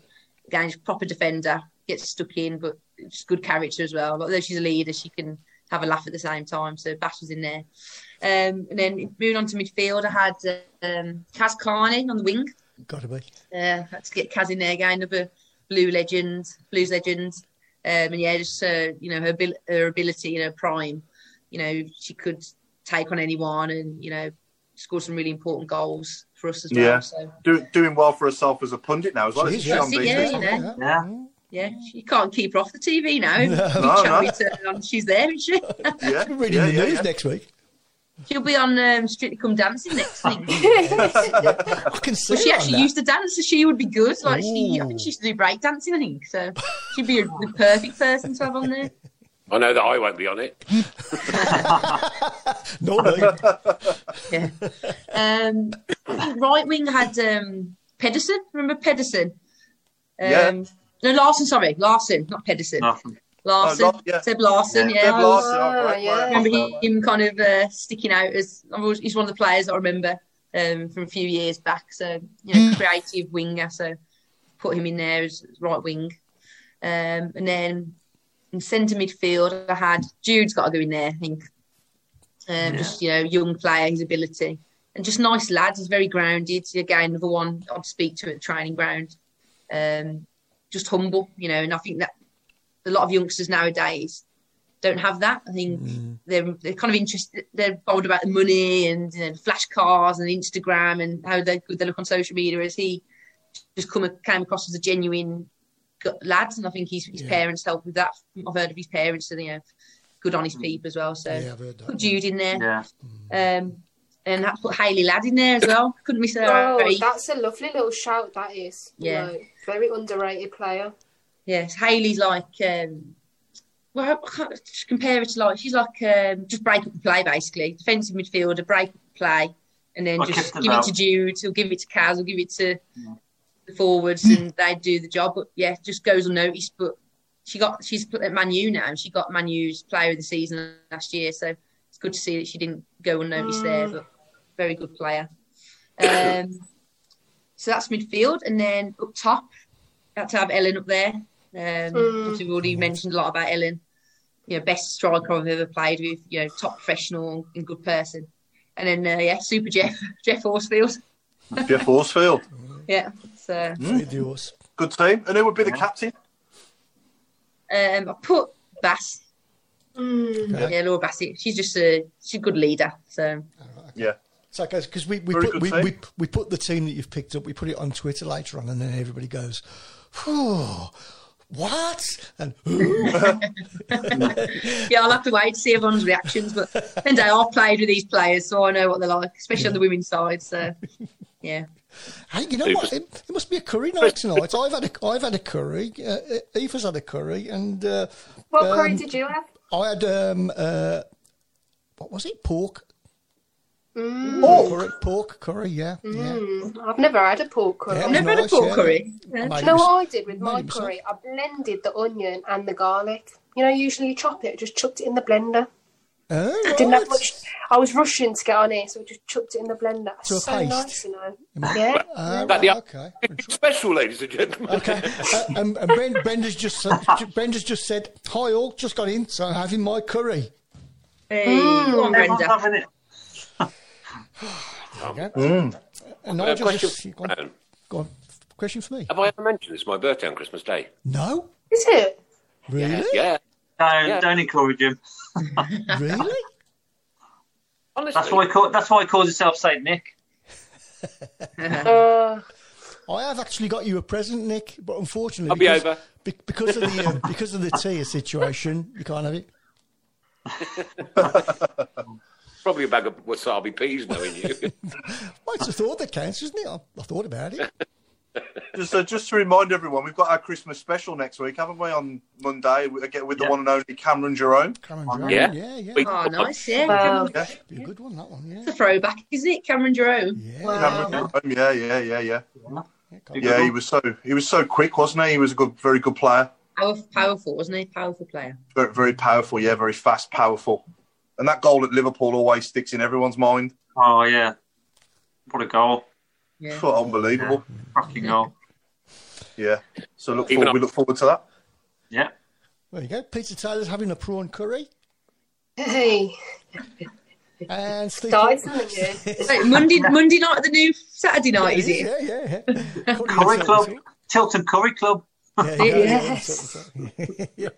again, she's a proper defender, gets stuck in, but just good character as well. Although she's a leader, she can have a laugh at the same time. So Bass was in there. Um, and then moving on to midfield, I had um, Kaz Carney on the wing. Got to be. Uh, had to get Kaz in there again, another blue legend, blues legend. Um, and yeah, just uh, you know her abil- her ability in her prime. You know she could take on anyone, and you know score some really important goals for us as well. Yeah. So Do, doing well for herself as a pundit now as well. She isn't is, she, yeah. on Yeah, you know. Yeah. yeah, you can't keep her off the TV now. No. No, no. turn on, she's there, isn't she? Yeah, Reading yeah, the yeah, news yeah. next week. She'll be on um, Strictly Come Dancing next week. I can see Well, she her on actually that. used to dance, so she would be good. Like she, I think she used to do break dancing. I think so. She'd be a, the perfect person to have on there. I know that I won't be on it. No, no. Yeah. Um, right wing had um, Pedersen. Remember Pedersen? Um, Yeah. No, Larsson. Sorry, Larsson, not Pedersen. Nothing. Larsson. Oh, Lar- yeah. Seb Larsson. Yeah. Yeah. Seb Larsson, oh, right, yeah. right. remember him kind of uh, sticking out as I was, he's one of the players I remember um, from a few years back. So you know, creative winger. So put him in there as right wing, um, and then in centre midfield I had Jude's got to go in there. I think um, just you know young player, his ability, and just nice lad. He's very grounded. Again, another one I'd speak to at the training ground. Um, just humble, you know, and I think that a lot of youngsters nowadays don't have that. I think they're they're kind of interested. They're bold about the money and you know, flash cars and Instagram and how they they look on social media. As he just come came across as a genuine lad, and I think his his Yeah. parents helped with that. I've heard of his parents, and you know, good honest people as well. So Yeah, I've heard that. put Jude in there, Yeah. um, and that's put Hayley Ladd in there as well. Couldn't miss her. Oh, that's a lovely little shout. That is. Yeah. know, very underrated player. Yes, Hayley's like, um, well, I can't just compare it to like, she's like um, just break up the play basically. Defensive midfielder, break up the play, and then Like just Kristen give it to Jude, he'll give it to Kaz, he'll give it to Yeah. the forwards, and they do the job. But yeah, just goes unnoticed. But she got, she's at Man U now, she got Man U's player of the season last year, so it's good to see that she didn't go unnoticed there, but very good player. Um, so that's midfield, and then up top, had to have Ellen up there. Um, Mm. we've already mentioned a lot about Ellen. You know, best striker I've ever played with. You know, top professional and good person. And then uh, yeah, Super Geoff, Geoff Horsfield. Geoff Horsfield. Yeah. So Very yours. Good team. And who would be the captain? um, I put Bass. Mm. Okay. Yeah, Laura Bassett. She's just a she's a good leader. So Yeah. So, guys, because we, we, Very put, we, we, we put the team that you've picked up, we put it on Twitter later on, and then everybody goes, Whew, what? And who yeah, I'll have to wait to see everyone's reactions. But then day I've played with these players, so I know what they're like, especially on the women's side. So yeah. hey, you know what? It, it must be a curry night tonight. I've had a, I've had a curry. Uh, Aoife's had a curry, and uh, What curry Um, did you have? I had um, uh, what was it? Pork. Mm. Curry, pork curry. Yeah, yeah. Mm. I've never had a pork curry. Yeah, I've never had a pork yeah. curry. I Yeah. Do you know what I did with my it myself. curry? I blended the onion and the garlic. You know, usually you chop it, just chucked it in the blender. Oh, I didn't have much. I was rushing to get on here, so I just chucked it in the blender. To a so paste. nice, you know. Yeah. Ah, That the- right, okay. Special, ladies and gentlemen. Okay, uh, and, and ben, Brenda's just said, Brenda's just said, "Hi all, just got in, so I'm having my curry." Hey, go on, Everyone's Brenda. Having. Okay. Mm. And Uh, Nigel question, just go on, go on. Question for me? Have I ever mentioned it's my birthday on Christmas Day? No, Is it? really, Yeah. Don't, Yeah. don't encourage him. really. Honestly. That's why. He call, that's why he calls himself Saint Nick. Uh, I have actually got you a present, Nick, but unfortunately, I'll be because, over. be- because of the uh, because of the tier situation, you can't have it. Probably a bag of wasabi peas, knowing you. Well, it's a thought that counts, isn't it? I, I thought about it. Just, uh, just to remind everyone, we've got our Christmas special next week, haven't we? On Monday, we get with the Yeah. one and only Cameron Jerome. Cameron Jerome, yeah. yeah, yeah. Oh, nice. Yeah. Wow. Yeah, Be a good one, that one, It's a throwback, is it? Cameron Jerome. Yeah. Wow. Cameron Jerome. Yeah, yeah, yeah, yeah. can't- Yeah, he was so he was so quick, wasn't he? He was a good, very good player. Powerful, powerful, wasn't he? Powerful player. Very, very powerful. Yeah, very fast, powerful. And that goal at Liverpool always sticks in everyone's mind. Oh yeah, what a goal! Yeah. Oh, unbelievable. Fucking goal. Yeah. So look forward, we look forward to that. Yeah. There you go. Peter Taylor's having a prawn curry. Hey, And Steve guys, Portman- haven't? Wait, Monday, Monday night, at the new Saturday night, is it? Yeah, yeah, yeah. Curry Club, Tilton Curry Club. Yeah, yeah, yeah, Yes. yeah. yeah.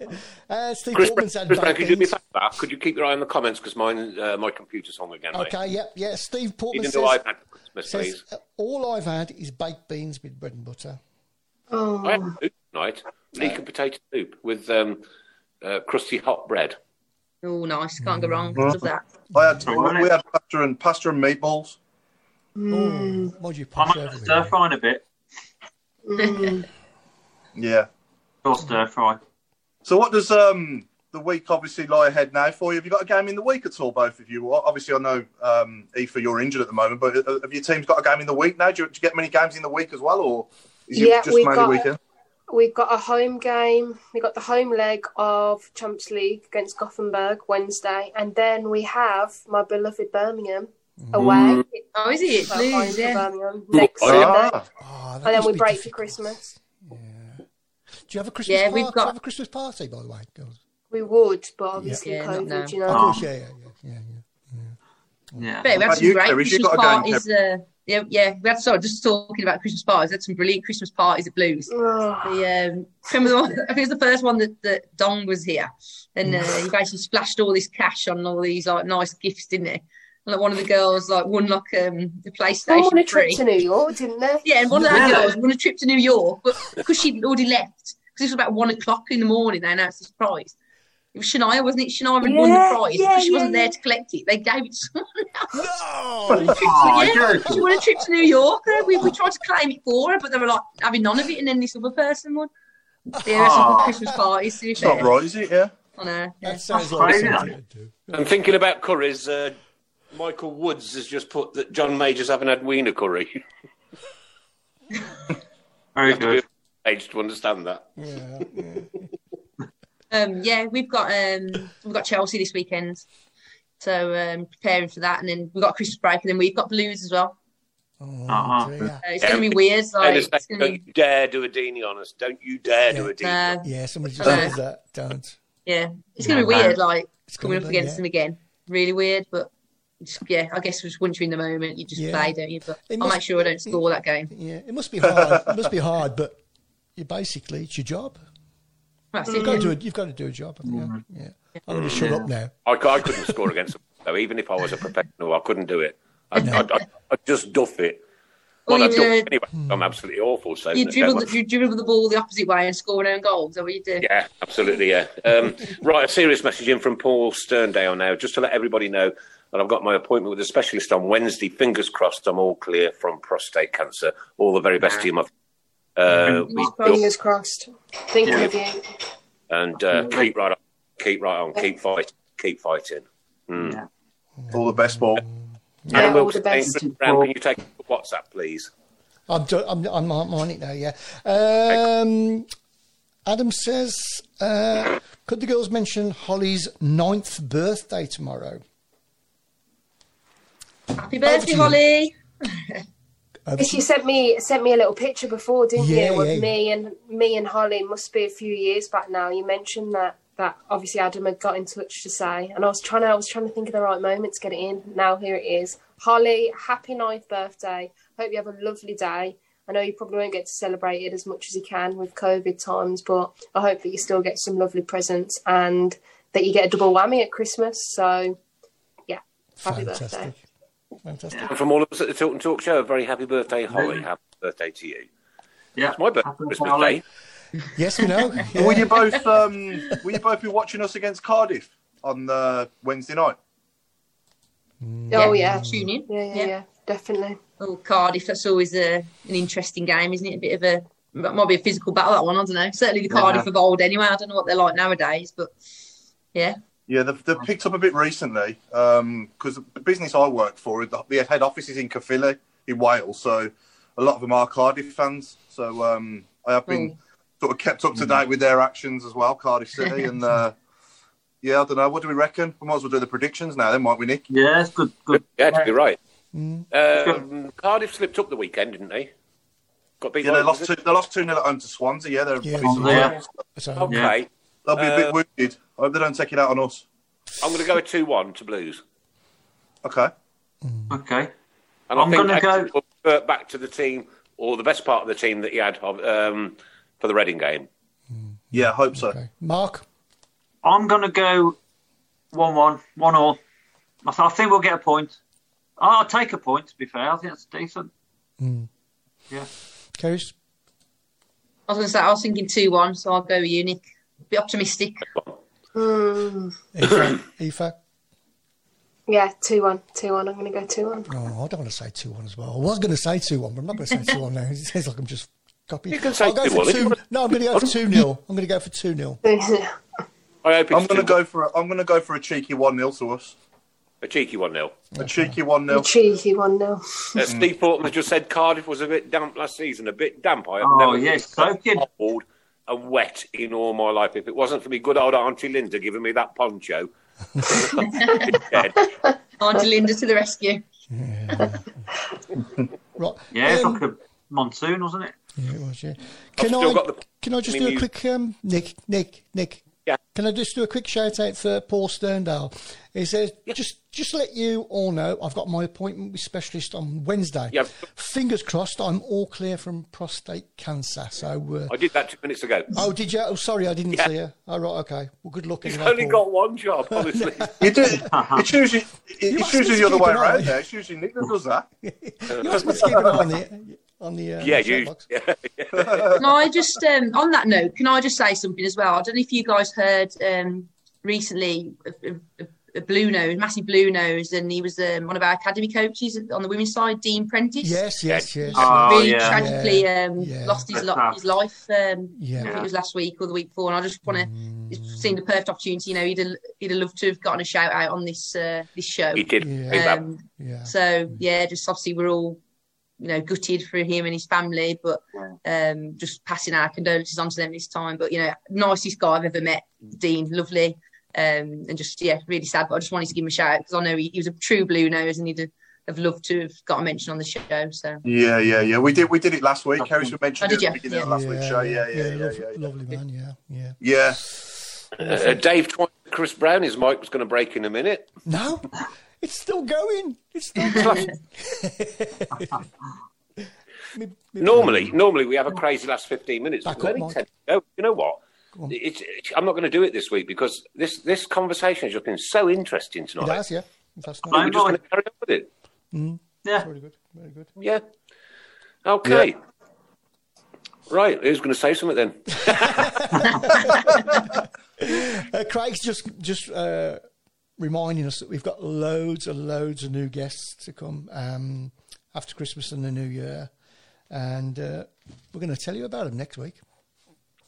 Uh, Steve Chris, Portman's Chris had Brown, could you do me a favour? Could you keep your eye on the comments because mine, uh, my computer's hung again, mate. Okay, yep, yeah. Steve Portman Even says, I've had Christmas, says uh, all I've had is baked beans with bread and butter. Oh, I had soup tonight, leek and potato soup with um, uh, crusty hot bread. Oh, nice. Can't go wrong. Love that. I had Oh, we had pasta and pasta and meatballs. Oh, mind you, I posh might over stir there. frying a bit. mm. Yeah. Or stir fry. So what does um the week obviously lie ahead now for you? Have you got a game in the week at all, both of you? Well, obviously, I know um, Aoife, you're injured at the moment, but uh, have your teams got a game in the week now? Do you, do you get many games in the week as well, or is it Yeah, just we've mainly got- weekend? We've got a home game. We've got the home leg of Champions League against Gothenburg Wednesday. And then we have my beloved Birmingham away. Oh, is it? So home Blues, yeah. Birmingham next Oh, Sunday. Ah, Oh, And then we be break for. Christmas. Do you have a Christmas Yeah, party? we've Do you got- have a Christmas party, by the way, girls? We would, but obviously Yeah, COVID, now. you Of know. course, yeah, yeah, yeah, yeah, yeah. Yeah. But we had about some great Kerys? Christmas got parties. Uh, yeah, yeah. We had sorry, just talking about Christmas parties. We had some brilliant Christmas parties at Blues. The um, remember the one, I think it was the first one that, that Dong was here, and uh, he basically splashed all this cash on all these like nice gifts, didn't he? And like one of the girls like won like um the Someone won a trip three. to New York, didn't they? Yeah, and one of our Yeah. girls won a trip to New York, but because she'd already left, because it was about one o'clock in the morning, they announced this prize. It was Shania, wasn't it? Shania had won the prize yeah, because she yeah, wasn't there to collect it. They gave it to someone else. No! Oh, yeah, joking. she won a trip to New York. Uh, We, we tried to claim it for her, but they were like having none of it, and then this other person won. Yeah, that's some Oh. Christmas parties. To be it's not right, is it? Yeah. I know. Yeah. That sounds That's like crazy, something to do. Thinking about curries, uh, Michael Woods has just put that John Majors haven't had Edwina Currie. Very You have to be good. Age to understand that. Yeah, yeah. Um, yeah, we've got um, we've got Chelsea this weekend, so um, preparing for that, and then we've got Christmas break, and then we've got Blues as well. Oh, Uh-huh. Uh, it's going to be weird. Like, And it's it's like, going to don't be you dare do a Dini on us. Don't you dare do a Dini. uh, Yeah, somebody just I says that. Don't. yeah, it's going to be Yeah, weird. Like It's coming up be, against yeah. them again, really weird. But yeah, I guess just once you're in the moment, you just Yeah. play, don't you? But It I'll must- make sure I don't score that game. Yeah, it must be hard. it must be hard, but you basically it's your job. That's You've it. got to do it. You've got to do a job. haven't you? Yeah. I'm going to shut up now. I, I couldn't score against them, though. Even if I was a professional, I couldn't do it. I'd, I'd, I'd, I'd just duff it. Or Well, I'd you, duff uh, it anyway. I'm absolutely awful. So You don't dribble, the, you dribble the ball the opposite way and score an own goal. Is that what you do? Yeah, absolutely, yeah. Um, right, a serious message in from Paul Sterndale now, just to let everybody know that I've got my appointment with a specialist on Wednesday. Fingers crossed, I'm all clear from prostate cancer. All the very best to you, my uh, we, Fingers crossed. Thinking Yeah. of you. and uh, keep right on, keep right on, keep fighting, keep fighting. Mm. Yeah. All the best, Paul. Yeah, Adam all the best. Chris can you take WhatsApp, please? I'm, do- I'm, I'm, I'm on it now. Yeah. Um, Adam says, uh, could the girls mention Holly's ninth birthday tomorrow? Happy Over to birthday. Holly. Yes, you sent me sent me a little picture before, didn't Yeah, you? With yeah. me and me and Holly must be a few years back now. You mentioned that that obviously Adam had got in touch to say, and I was trying to I was trying to think of the right moment to get it in. Now here it is. Holly, happy ninth birthday. Hope you have a lovely day. I know you probably won't get to celebrate it as much as you can with COVID times, but I hope that you still get some lovely presents and that you get a double whammy at Christmas. So, yeah, happy Fantastic. birthday. Fantastic. And from all of us at the Tilton Talk Show, a very happy birthday, Holly. Happy birthday to you. Yeah. It's my birthday, Christmas Holly. Day. Yes, we know. Yeah. Will you both? Um, will you both be watching us against Cardiff on the Wednesday night? Oh yeah, Tune in. yeah, yeah, Yeah. yeah, definitely. Oh, Cardiff. That's always a, an interesting game, isn't it? A bit of a that might be a physical battle. That one, I don't know. Certainly the Yeah. Cardiff of old, anyway. I don't know what they're like nowadays, but yeah, Yeah, they've, they've picked up a bit recently because the business I work for, the, the head office is in Caerphilly in Wales. So a lot of them are Cardiff fans. So um, I have been sort of kept up to date with their actions as well, Cardiff City. and uh, yeah, I don't know. What do we reckon? We might as well do the predictions now, then, might we, Nick? Yeah, it's good. Good. Yeah, to be right. Mm. Um, Cardiff slipped up the weekend, didn't they? Got beat. Yeah, they lost two. They lost two 0 at home to Swansea. Yeah, they're Yeah, decent yeah. rivals. So, Okay, They'll be a bit Uh, wounded. I hope they don't take it out on us. I'm going to go two-one to Blues, Okay. Hmm. Okay. and I I'm gonna go- Exeter will revert back to the team or the best part of the team that he had um, for the Reading game. Hmm. Yeah, I hope so. okay. Mark, I'm going to go 1 1, 1 all. I, think we'll get a point. I'll, I'll take a point, to be fair. I think that's decent. Hmm. Yeah. Kerys, I was going to say, I was thinking 2 1, so I'll go with you, Nick. Be optimistic. Mm, Aoife, Aoife. yeah, 2 1. 2 1. I'm going to go 2 1. No, I don't want to say 2 1 as well. I was going to say 2 1, but I'm not going to say 2 1 now. It sounds like I'm just copying. You can say I'll go 2-1 for if you 2 wanna- No, I'm going to go for 2 0. I'm going to go for 2 0. I hope it's I'm going to go for. A, I'm going to go for a cheeky one 0 to us. a cheeky one 0 A cheeky one 0 Cheeky 1 0. Uh, Steve Thornton has just said Cardiff was a bit damp last season, a bit damp. I have Oh, never yeah, been soaking. so cold and wet in all my life. If it wasn't for me good old Auntie Linda giving me that poncho. Auntie Linda to the rescue. Right. Yeah, it's um, like a monsoon, wasn't it? Yeah, it was, yeah. Can still I, got the- can I just do a quick, um, Nick, Nick, Nick? Yeah. Can I just do a quick shout out for Paul Sterndale? He says, just just let you all know, I've got my appointment with specialist on Wednesday. Yeah. Fingers crossed, I'm all clear from prostate cancer. So, uh, I did that two minutes ago. oh, did you? Oh, sorry, I didn't Yeah. see you. Oh, right, okay. Well, good luck. He's anyway, only Paul. got one job, honestly. You do. It's usually. It's asked usually the other keep way an around. There, it's usually Nick that does that. You asked me to keep an eye on the on the uh, yeah, you. box. Yeah. Can I just, um, on that note, can I just say something as well? I don't know if you guys heard um, recently a, a, a blue nose, massive blue nose, and he was um, one of our academy coaches on the women's side, Dean Prentice. Yes, yes, yes. Oh, really yeah. tragically um, Yeah. lost his, lo- his life. Um, Yeah. I think it was last week or the week before, and I just want to. It's seemed a perfect opportunity. You know, he'd have, he'd have loved to have gotten a shout out on this uh, this show. He did. Yeah. Um, yeah. so yeah, just obviously we're all, you know, gutted for him and his family, but um, just passing our condolences on to them this time. But you know, nicest guy I've ever met, Dean, lovely, um, and just yeah, really sad. But I just wanted to give him a shout out because I know he, he was a true blue nose and he'd have, have loved to have got a mention on the show. So Yeah, yeah, yeah. We did. We did it last week. Harris mentioned Oh, it did at the you? beginning of Yeah. last week's show. Yeah, yeah, yeah, lovely, yeah. yeah. lovely man. Yeah, yeah. Yeah. Uh, Dave Chris Brown, his mic was going to break in a minute. No, it's still going. It's still going. Me- me- Normally, normally we have a crazy last 15 minutes. Back up, only Mark. 10 go. You know what? It's, it's, I'm not going to do it this week because this, this conversation has just been so interesting It tonight. has, yeah. We're Fascinating. just going to carry on with it. Yeah. Very good. Very good. Yeah. Okay. Right. Who's going to say something then? Uh, Craig's just just uh, reminding us that we've got loads and loads of new guests to come um, after Christmas and the New Year, and uh, we're going to tell you about them next week.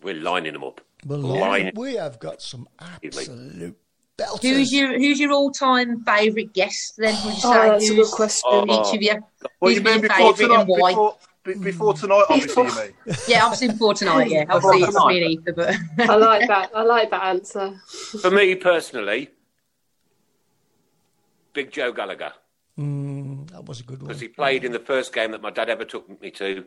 We're lining them up. We're Lining. lining- we have got some absolute belters. who's your who's your all time favourite guest? Then would you say Oh, that's a good question. Oh. each of you? Well, Who's you mean before tonight? and why? Before, before tonight, obviously, you mean? Yeah, obviously before tonight. Yeah, obviously it's tonight. me and Ethan, but I like that. I like that answer. For me personally, Big Joe Gallagher. Mm, that was a good one. because he played in the first game that my dad ever took me to,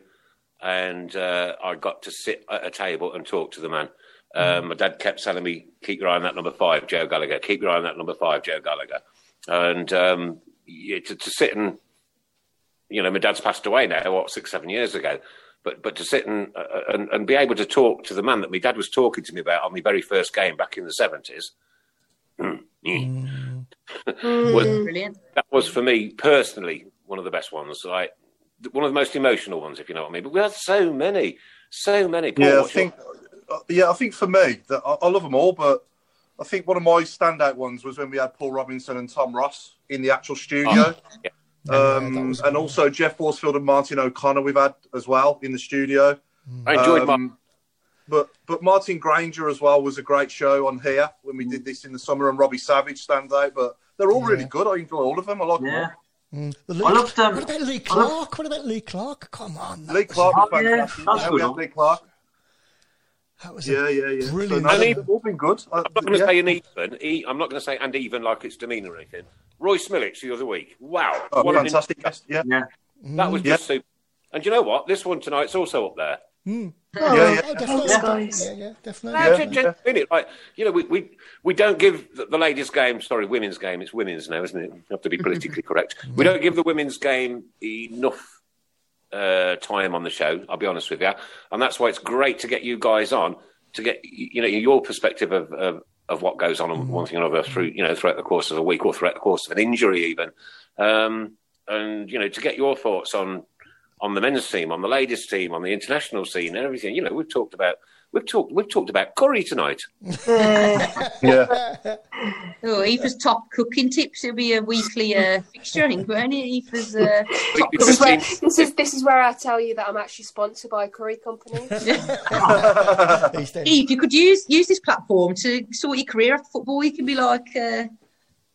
and uh, I got to sit at a table and talk to the man. Um, my dad kept telling me, "Keep your eye on that number five, Joe Gallagher. Keep your eye on that number five, Joe Gallagher." And um, yeah, to, to sit and, you know, my dad's passed away now, what six, seven years ago. But but to sit and, uh, and and be able to talk to the man that my dad was talking to me about on my very first game back in the seventies, was brilliant. that was for me personally one of the best ones. Like one of the most emotional ones, if you know what I mean. But we had so many, so many. Paul, Yeah, I what's your- think. uh, Yeah, I think for me, that I, I love them all, but I think one of my standout ones was when we had Paul Robinson and Tom Ross in the actual studio. yeah. Yeah, Um, was and good also Geoff Horsfield and Martin O'Connor we've had as well in the studio. I enjoyed my. Um, But but Martin Grainger as well was a great show on here when we did mm. this in the summer, and Robbie Savage stands out. But they're all really good. I enjoy all of them. I like them all. Yeah. Mm. The Lee, I loved, them. Um, what about Lee I loved- Clark? What about Lee Clark? Come on, that Lee Clark was Oh, yeah, that's Yeah, we good. had Lee Clark. That was a Yeah, yeah, yeah. Brilliant. So, no, And they've even- all been good. Uh, I'm not going to yeah. say an even. E, I'm not going to say and even like it's demeanour or anything. Roy Smillich the other week. Wow. Oh, What fantastic guest. Yeah. Yeah. That was mm. Yeah. just super. And you know what? This one tonight's also up there. Oh, Yeah, yeah. oh, definitely. Thanks, guys. Yeah, yeah, definitely. No, Yeah. gen- gen- minute, like you know, we, we we don't give the, the ladies' game. Sorry, women's game. It's women's now, isn't it? You have to be politically correct. We don't give the women's game enough uh, time on the show. I'll be honest with you, and that's why it's great to get you guys on to get you know your perspective of. of of what goes on and one thing or another through you know throughout the course of a week or throughout the course of an injury even, um, and you know to get your thoughts on on the men's team, on the ladies' team, on the international scene, and everything. You know, we've talked about we've talked we've talked about Curry tonight. Yeah. Oh, Aoife's top cooking tips. It'll be a weekly uh, fixture, I think, won't it? Aoife's uh, top It's This is, where, this is this is where I tell you that I'm actually sponsored by a curry company. Eve, you could use use this platform to sort your career after football. You can be like uh,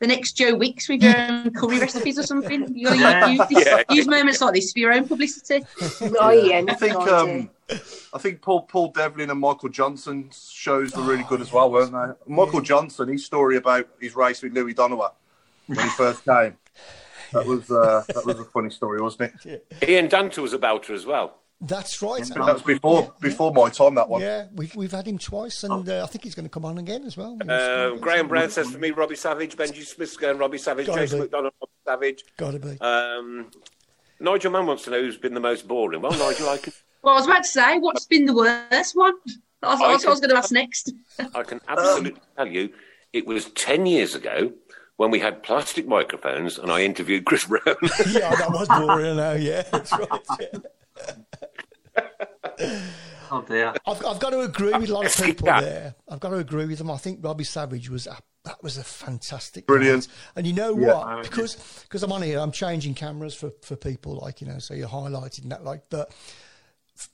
the next Joe Wicks with your own curry recipes or something. You gotta use, this, Yeah. use moments like this for your own publicity. oh yeah, I think no um, I think Paul Paul Devlin and Michael Johnson's shows were really good as well, weren't they? Michael Johnson, his story about his race with Louie Donowa when he first came. That was uh, that was a funny story, wasn't it? Ian Danta was about her as well. That's right. That was before before my time. That one. Yeah, we've we've had him twice, and uh, I think he's going to come on again as well. Um, Graham Brown says for me, Robbie Savage, Benji Smith's going Robbie Savage, Gotta Jason be. McDonald, Robbie Savage. Got to be. Um, Nigel Mann wants to know who's been the most boring. Well, Nigel, I can, Well, I was about to say, what's been the worst one? That's what I was going to ask next. I can absolutely tell you, it was ten years ago when we had plastic microphones and I interviewed Chris Brown. yeah, that was boring. Now, yeah, that's right. Yeah. Oh dear. I've, I've got to agree with a lot of people that. there. I've got to agree with them. I think Robbie Savage was a, that was a fantastic, Brilliant. night. And you know Yeah. what? Because because I'm on here, I'm changing cameras for for people like you know, so you're highlighting that like, but.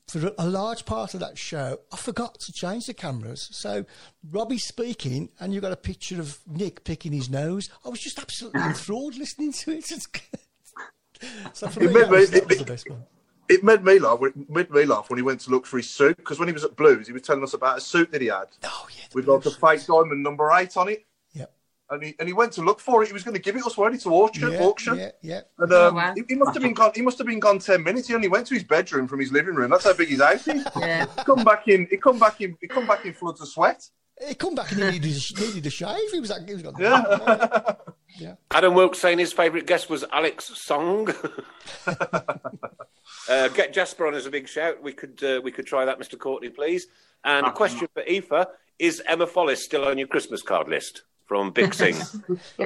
For a large part of that show, I forgot to change the cameras. So Robbie's speaking, and you've got a picture of Nick picking his nose. I was just absolutely enthralled listening to it. so for It me, made that was, that it- was the best one. It made me laugh. It made me laugh when he went to look for his suit because when he was at Blues, he was telling us about a suit that he had Oh yeah, the with like a blues. fake diamond number eight on it, Yeah, and he and he went to look for it. He was going to give it us, weren't he, to auction? yeah, auction. yeah, yeah. And Oh, um, wow. he, he must have been gone. He must have been gone ten minutes. He only went to his bedroom from his living room. That's how big his house is. Yeah. He come back in. He come back in. He come back in floods of sweat. He come back and he needed, a- needed a shave. He was like, he was got, Yeah. yeah. Adam Wilkes saying his favourite guest was Alex Song. uh, get Jasper on as a big shout. We could uh, we could try that, Mr. Courtney, please. And a question for Aoife: Is Emma Follis still on your Christmas card list from Big Sing?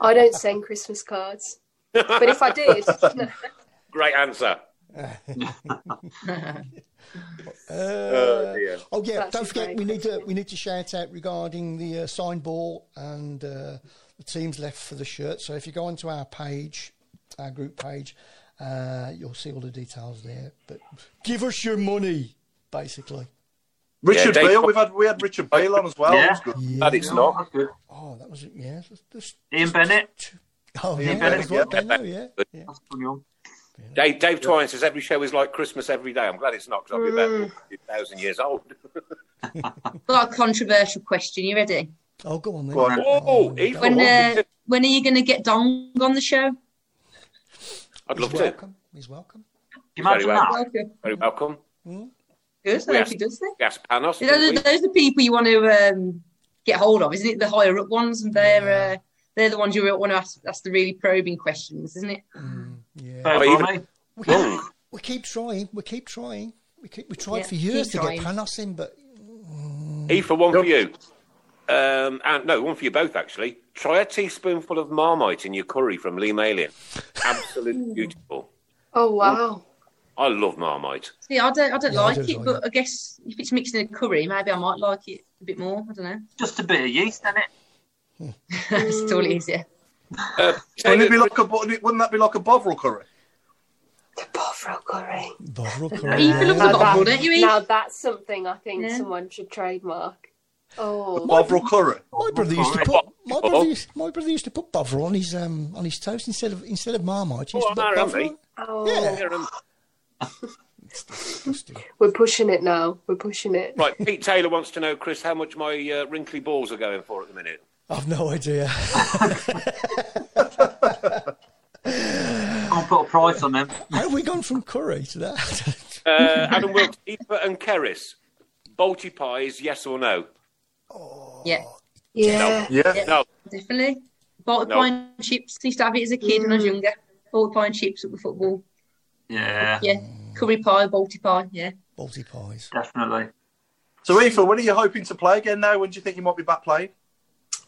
I don't send Christmas cards, but if I did, Great answer. oh. Oh yeah, That's don't forget great we need to we need to shout out regarding the uh, signed ball and uh, the teams left for the shirt. So if you go onto our page, our group page, uh, you'll see all the details there. But give us your money, basically. Richard Dave- Beale. We've had we had Richard Beale on as well. Yeah. That was good. Yeah. But it's Oh, not. that's good. Oh, that was it. Yeah, that's- that's- Ian Bennett. Oh yeah, Ian that Bennett, what yeah. Benno, yeah. yeah. That's funny. Dave, Dave Twine says every show is like Christmas every day. I'm glad it's not because I'll be about 2,000 years old. Got a controversial question. You ready? Oh, go on then. Go on. Oh, Aoife, When uh, when are you going to get Dong on the show? I'd He's love to. welcome. He's welcome. Can you imagine Very well. that? Okay. Very welcome. Good. I We hope he does that. Gas Panos. Those are, those are the people you want to um, get hold of, isn't it? The higher up ones, and they're uh, they're the ones you want to ask. That's the really probing questions, isn't it? Yeah. Fair Oh, even- We, Wrong. we keep trying. We keep trying. We keep, we tried Yeah, for years to trying. get Panos in, but for one for you. Um, and no, one for you both actually. Try a teaspoonful of Marmite in your curry from Lee Malin. Absolutely beautiful. oh wow, I love Marmite. See, I don't I don't Yeah, I like don't it, like but I guess if it's mixed in a curry, maybe I might like it a bit more. I don't know. Just a bit of yeast in it. it's all easier. Uh, Wouldn't, it be like a, wouldn't that be like a Bovril curry? the Bovril curry. Bovril curry. feel yeah. like- Now, Bovril, that- don't you, Eve? now that's something I think Yeah. someone should trademark. Oh, Bovril Curry. My brother used to put my brother used, my brother used to put Bovril on his um on his toast instead of instead of Marmite. He used Oh, to put Bovril. oh. Yeah. Yeah, Disgusting. we're pushing it now. We're pushing it. Right, Pete Taylor wants to know, Chris, how much my uh, wrinkly balls are going for at the minute. I've no idea. I'll put a price on them. How have we gone from curry to that? Uh, Adam Wilkes, Aoife and Kerys, Balti pies, yes or no? Yeah, Yeah. Yeah. No. definitely. Bought the No. pie and chips. Used to have it as a kid when I was younger. Bought the pie and chips at the football. Yeah, Yeah, curry pie, balti pie. Yeah. Balti pies. definitely. So, Aoife, when are you hoping to play again now? When do you think you might be back playing?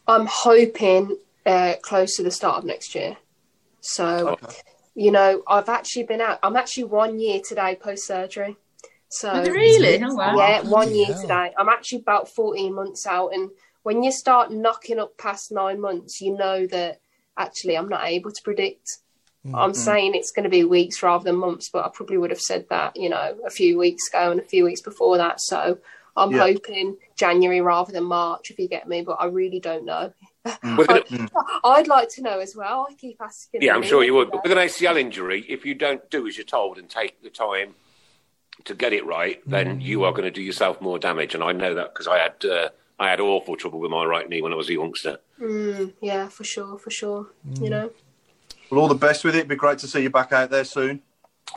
I'm hoping uh, close to the start of next year. So, you know, I've actually been out. I'm actually one year today post surgery. So, really? Oh, wow. yeah, one year hell. today. I'm actually about 14 months out. And when you start knocking up past nine months, you know that actually I'm not able to predict. I'm saying it's going to be weeks rather than months, but I probably would have said that, you know, a few weeks ago and a few weeks before that. So I'm Yeah. hoping January rather than March, if you get me, but I really don't know. With an, I'd like to know as well. I keep asking. yeah, I'm sure you would. But with an ACL injury, if you don't do as you're told and take the time to get it right, then you are going to do yourself more damage. And I know that because I had uh, I had awful trouble with my right knee when I was a youngster. Mm, yeah, for sure, for sure. You know, Well, all the best with it. It'd be great to see you back out there soon.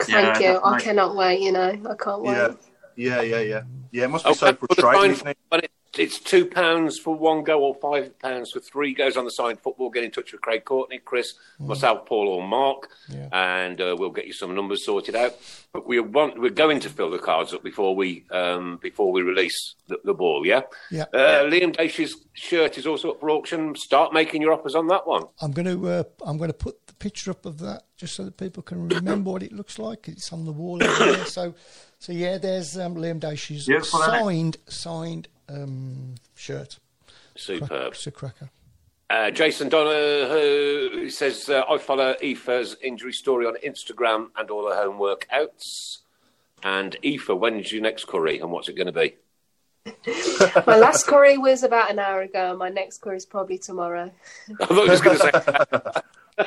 thank Yeah, you. I cannot wait. You know, I can't wait. Yeah. Yeah, yeah, yeah. Yeah, it must be Oh, so and for the frustrating, isn't when it, it's two pounds for one go or five pounds for three goes on the signed football. Get in touch with Craig Courtney, Chris, myself, Paul, or Mark, Yeah. and uh, we'll get you some numbers sorted out. But we want we're going to fill the cards up before we um, before we release the, the ball. Yeah. Yeah. Uh, Liam Dash's shirt is also up for auction. Start making your offers on that one. I'm going to uh, I'm going to put the picture up of that just so that people can remember what it looks like. It's on the wall over there. So, so yeah, there's um, Liam Dash's Beautiful, signed signed um, shirt. Superb. It's a cracker. Uh, Jason Donner says, uh, I follow Aoife's injury story on Instagram and all her home workouts. And Aoife, when's your next curry and what's it going to be? My last curry was about an hour ago. My next curry is probably tomorrow. I thought you was going to say,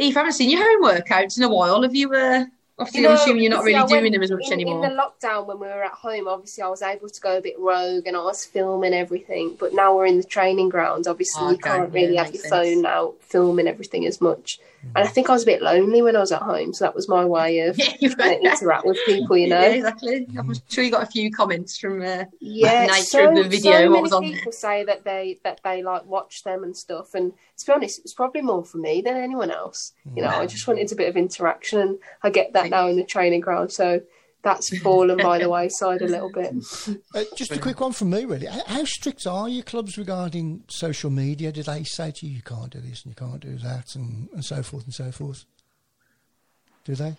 Eve, I haven't seen your home workouts in a while. Have you? Uh, obviously, I'm assuming you're not really I doing them as much in, anymore. In the lockdown, when we were at home, obviously I was able to go a bit rogue and I was filming everything. But now we're in the training grounds. Obviously, you Okay, can't yeah, really have your sense. phone out filming everything as much. And I think I was a bit lonely when I was at home, so that was my way of Yeah, you've got trying to interact with people. You know, Yeah, exactly. I'm sure you got a few comments from. Uh, yeah, nature so, of the video, so what many was on there. people say that they that they like watch them and stuff. And to be honest, it's probably more for me than anyone else. You know, I just wanted a bit of interaction, and I get that now in the training ground. So that's fallen by the wayside a little bit. Uh, just a quick one from me, really. How, how strict are your clubs regarding social media? Do they say to you, you can't do this and you can't do that, and, and so forth and so forth? Do they?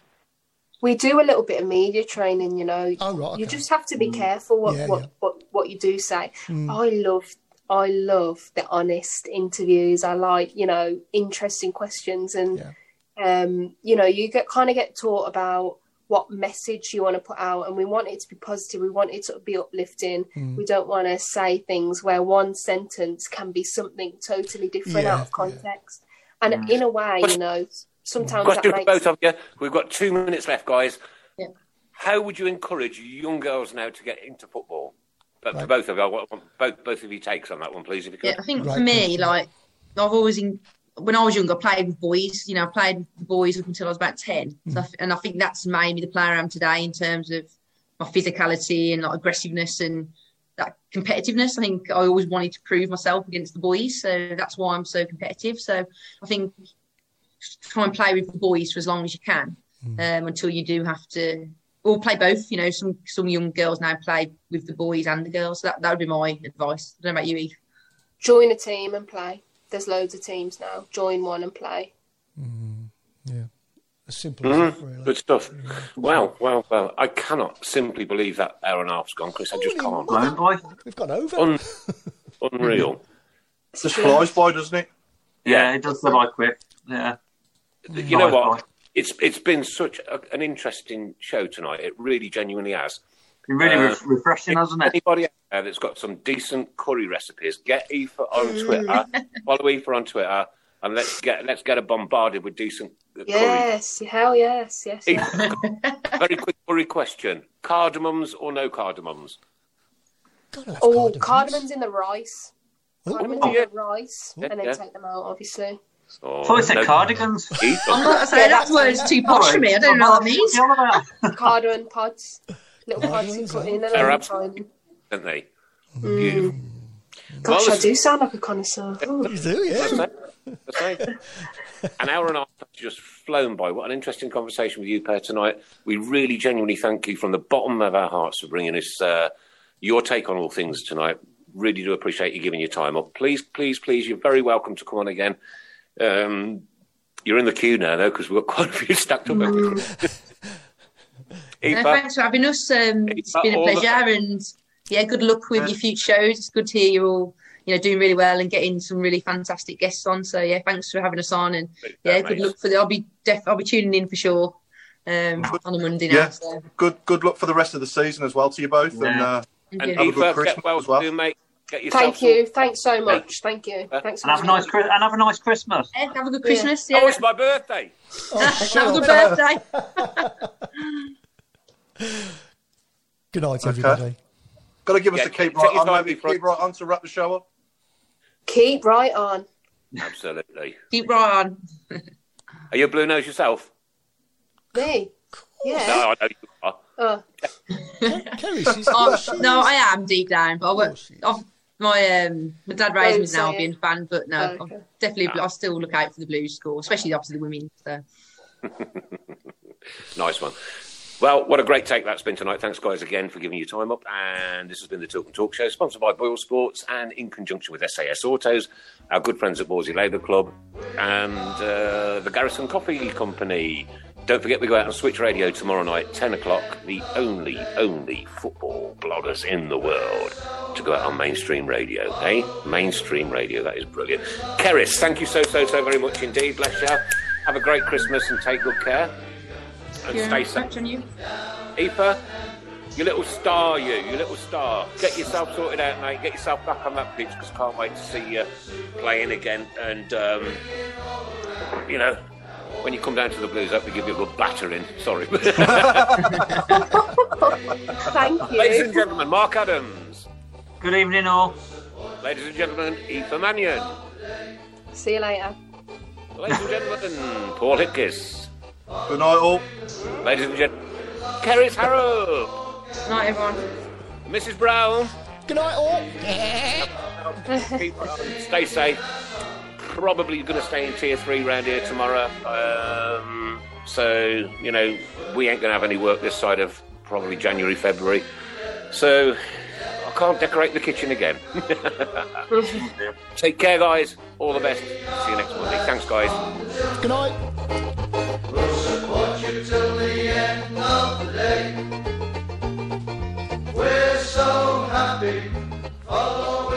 We do a little bit of media training, you know. Oh, right, You just have to be careful what, Yeah, what, yeah. what what you do say. I love I love the honest interviews. I like, you know, interesting questions and Yeah. um, you know, you get kind of get taught about what message you want to put out and we want it to be positive we want it to be uplifting Mm. we don't want to say things where one sentence can be something totally different Yeah, out of yeah. context and in a way you know sometimes that Question for makes both of you. We've got two minutes left, guys. Yeah. How would you encourage young girls now to get into football? But for both of you, I want both, both of you takes on that one, please, if you could. yeah, I think Right, for me, like I've always in, when I was younger, I played with boys. You know, I played with boys up until I was about ten, so I, and I think that's made me the player I am today in terms of my physicality and like aggressiveness and that competitiveness. I think I always wanted to prove myself against the boys, so that's why I'm so competitive. So I think try and play with the boys for as long as you can um, until you do have to. Or play both. You know, some some young girls now play with the boys and the girls. So that that would be my advice. I don't know about you, Eve. join a team and play there's loads of teams now join one and play Yeah. As simple as Mhm. that, really. Good stuff. Wow, wow, wow. I cannot simply believe that hour and a half's gone, Chris. I just can't. Blown by. We've gone over. Un- unreal. Just flies by, doesn't it? Yeah, it does go by quick. Yeah. You know Flies what? By. It's it's been such a, an interesting show tonight. It really genuinely has. Been really Uh, refreshing, hasn't it? Anybody out there that's got some decent curry recipes, get Aoife on Twitter. follow Aoife on Twitter, and let's get let's get her bombarded with decent Yes, hell yes, yes. curry. yes. Very quick curry question: cardamoms or no cardamoms? Gotta Oh, cardamoms. cardamom's in the rice. Cardamom's oh, in the rice, Yeah, and then yeah. take them out, obviously. Or I thought it said cardigans. I'm not saying that word's too posh for me. I don't know what that means. Cardigan are you on about? Cardamom pods, little pods you put in, and They're then you absolutely- try don't they? and- Beautiful. Gosh, Well, I do sound like a connoisseur. You do, yeah. That's it. An hour and a half has just flown by. What an interesting conversation with you, Per, tonight. We really genuinely thank you from the bottom of our hearts for bringing us uh, your take on all things tonight. Really do appreciate you giving your time up. Please, please, please, you're very welcome to come on again. Um, you're in the queue now, though, because we've got quite a few stacked up. No, Eva, thanks for having us. Um, it's been a all the- pleasure, and yeah, good luck with your future shows. It's good to hear you're all you know doing really well and getting some really fantastic guests on. So yeah, thanks for having us on, and yeah, good luck for the. I'll be def- I'll be tuning in for sure um, on a Monday now. Yeah. So, Good good luck for the rest of the season as well to you both. And uh, thank and you. Have a good Christmas well as well. soon, mate. Get yourself Thank you. Thanks so much. Thank you. Uh, Thanks. And have a nice Chri- and have a nice Christmas. Yeah, have a good Yeah. Christmas. Oh, it's my birthday. Oh, have a good birthday. Good night, Okay. everybody. got to give us Yeah, a keep right on, maybe before- keep right on to wrap the show up. Keep right on. Absolutely. Keep right on. Are you a blue nose yourself? Me. No, Yeah. I know you are. Oh, Kerry, she's, Oh, she no, I am deep down, but I Of won't. course she is. I've, my um, my dad raised me as an Don't say Albion fan, but no, Oh, okay. I'm definitely I still look out for the Blues score, especially obviously the women. So Nice one. Well, what a great take that's been tonight. Thanks, guys, again for giving your time up. And this has been the Talk and Talk Show, sponsored by Boyle Sports and in conjunction with SAS Autos, our good friends at Borsey Labour Club, and uh, the Garrison Coffee Company. Don't forget, we go out on Switch Radio tomorrow night, 10 o'clock. The only, only football bloggers in the world to go out on mainstream radio. Eh? Mainstream radio, that is brilliant. Kerys, thank you so, so, so very much indeed. Bless you. Have a great Christmas and take good care. And yeah, stay safe. on you. Aoife, you little star, you, you little star. Get yourself sorted out, mate. Get yourself back on that pitch because can't wait to see you playing again. And, um, you know, when you come down to the Blues, I hope we give you a good battering. Sorry. thank you. Ladies and gentlemen, Mark Adams. Good evening, all. Ladies and gentlemen, Aoife Mannion. See you later. Ladies and gentlemen, Paul Hipkiss. Good night, all. Ladies and gentlemen, Kerys Harrop. Good night, everyone. Mrs. Brown. Good night, all. Keep, stay safe. Probably going to stay in tier three round here tomorrow. Um, so, you know, we ain't going to have any work this side of probably January, February. So, I can't decorate the kitchen again. Take care, guys. All the best. See you next Monday. Thanks, guys. Good night. support you till the end of the day. We're so happy. Follow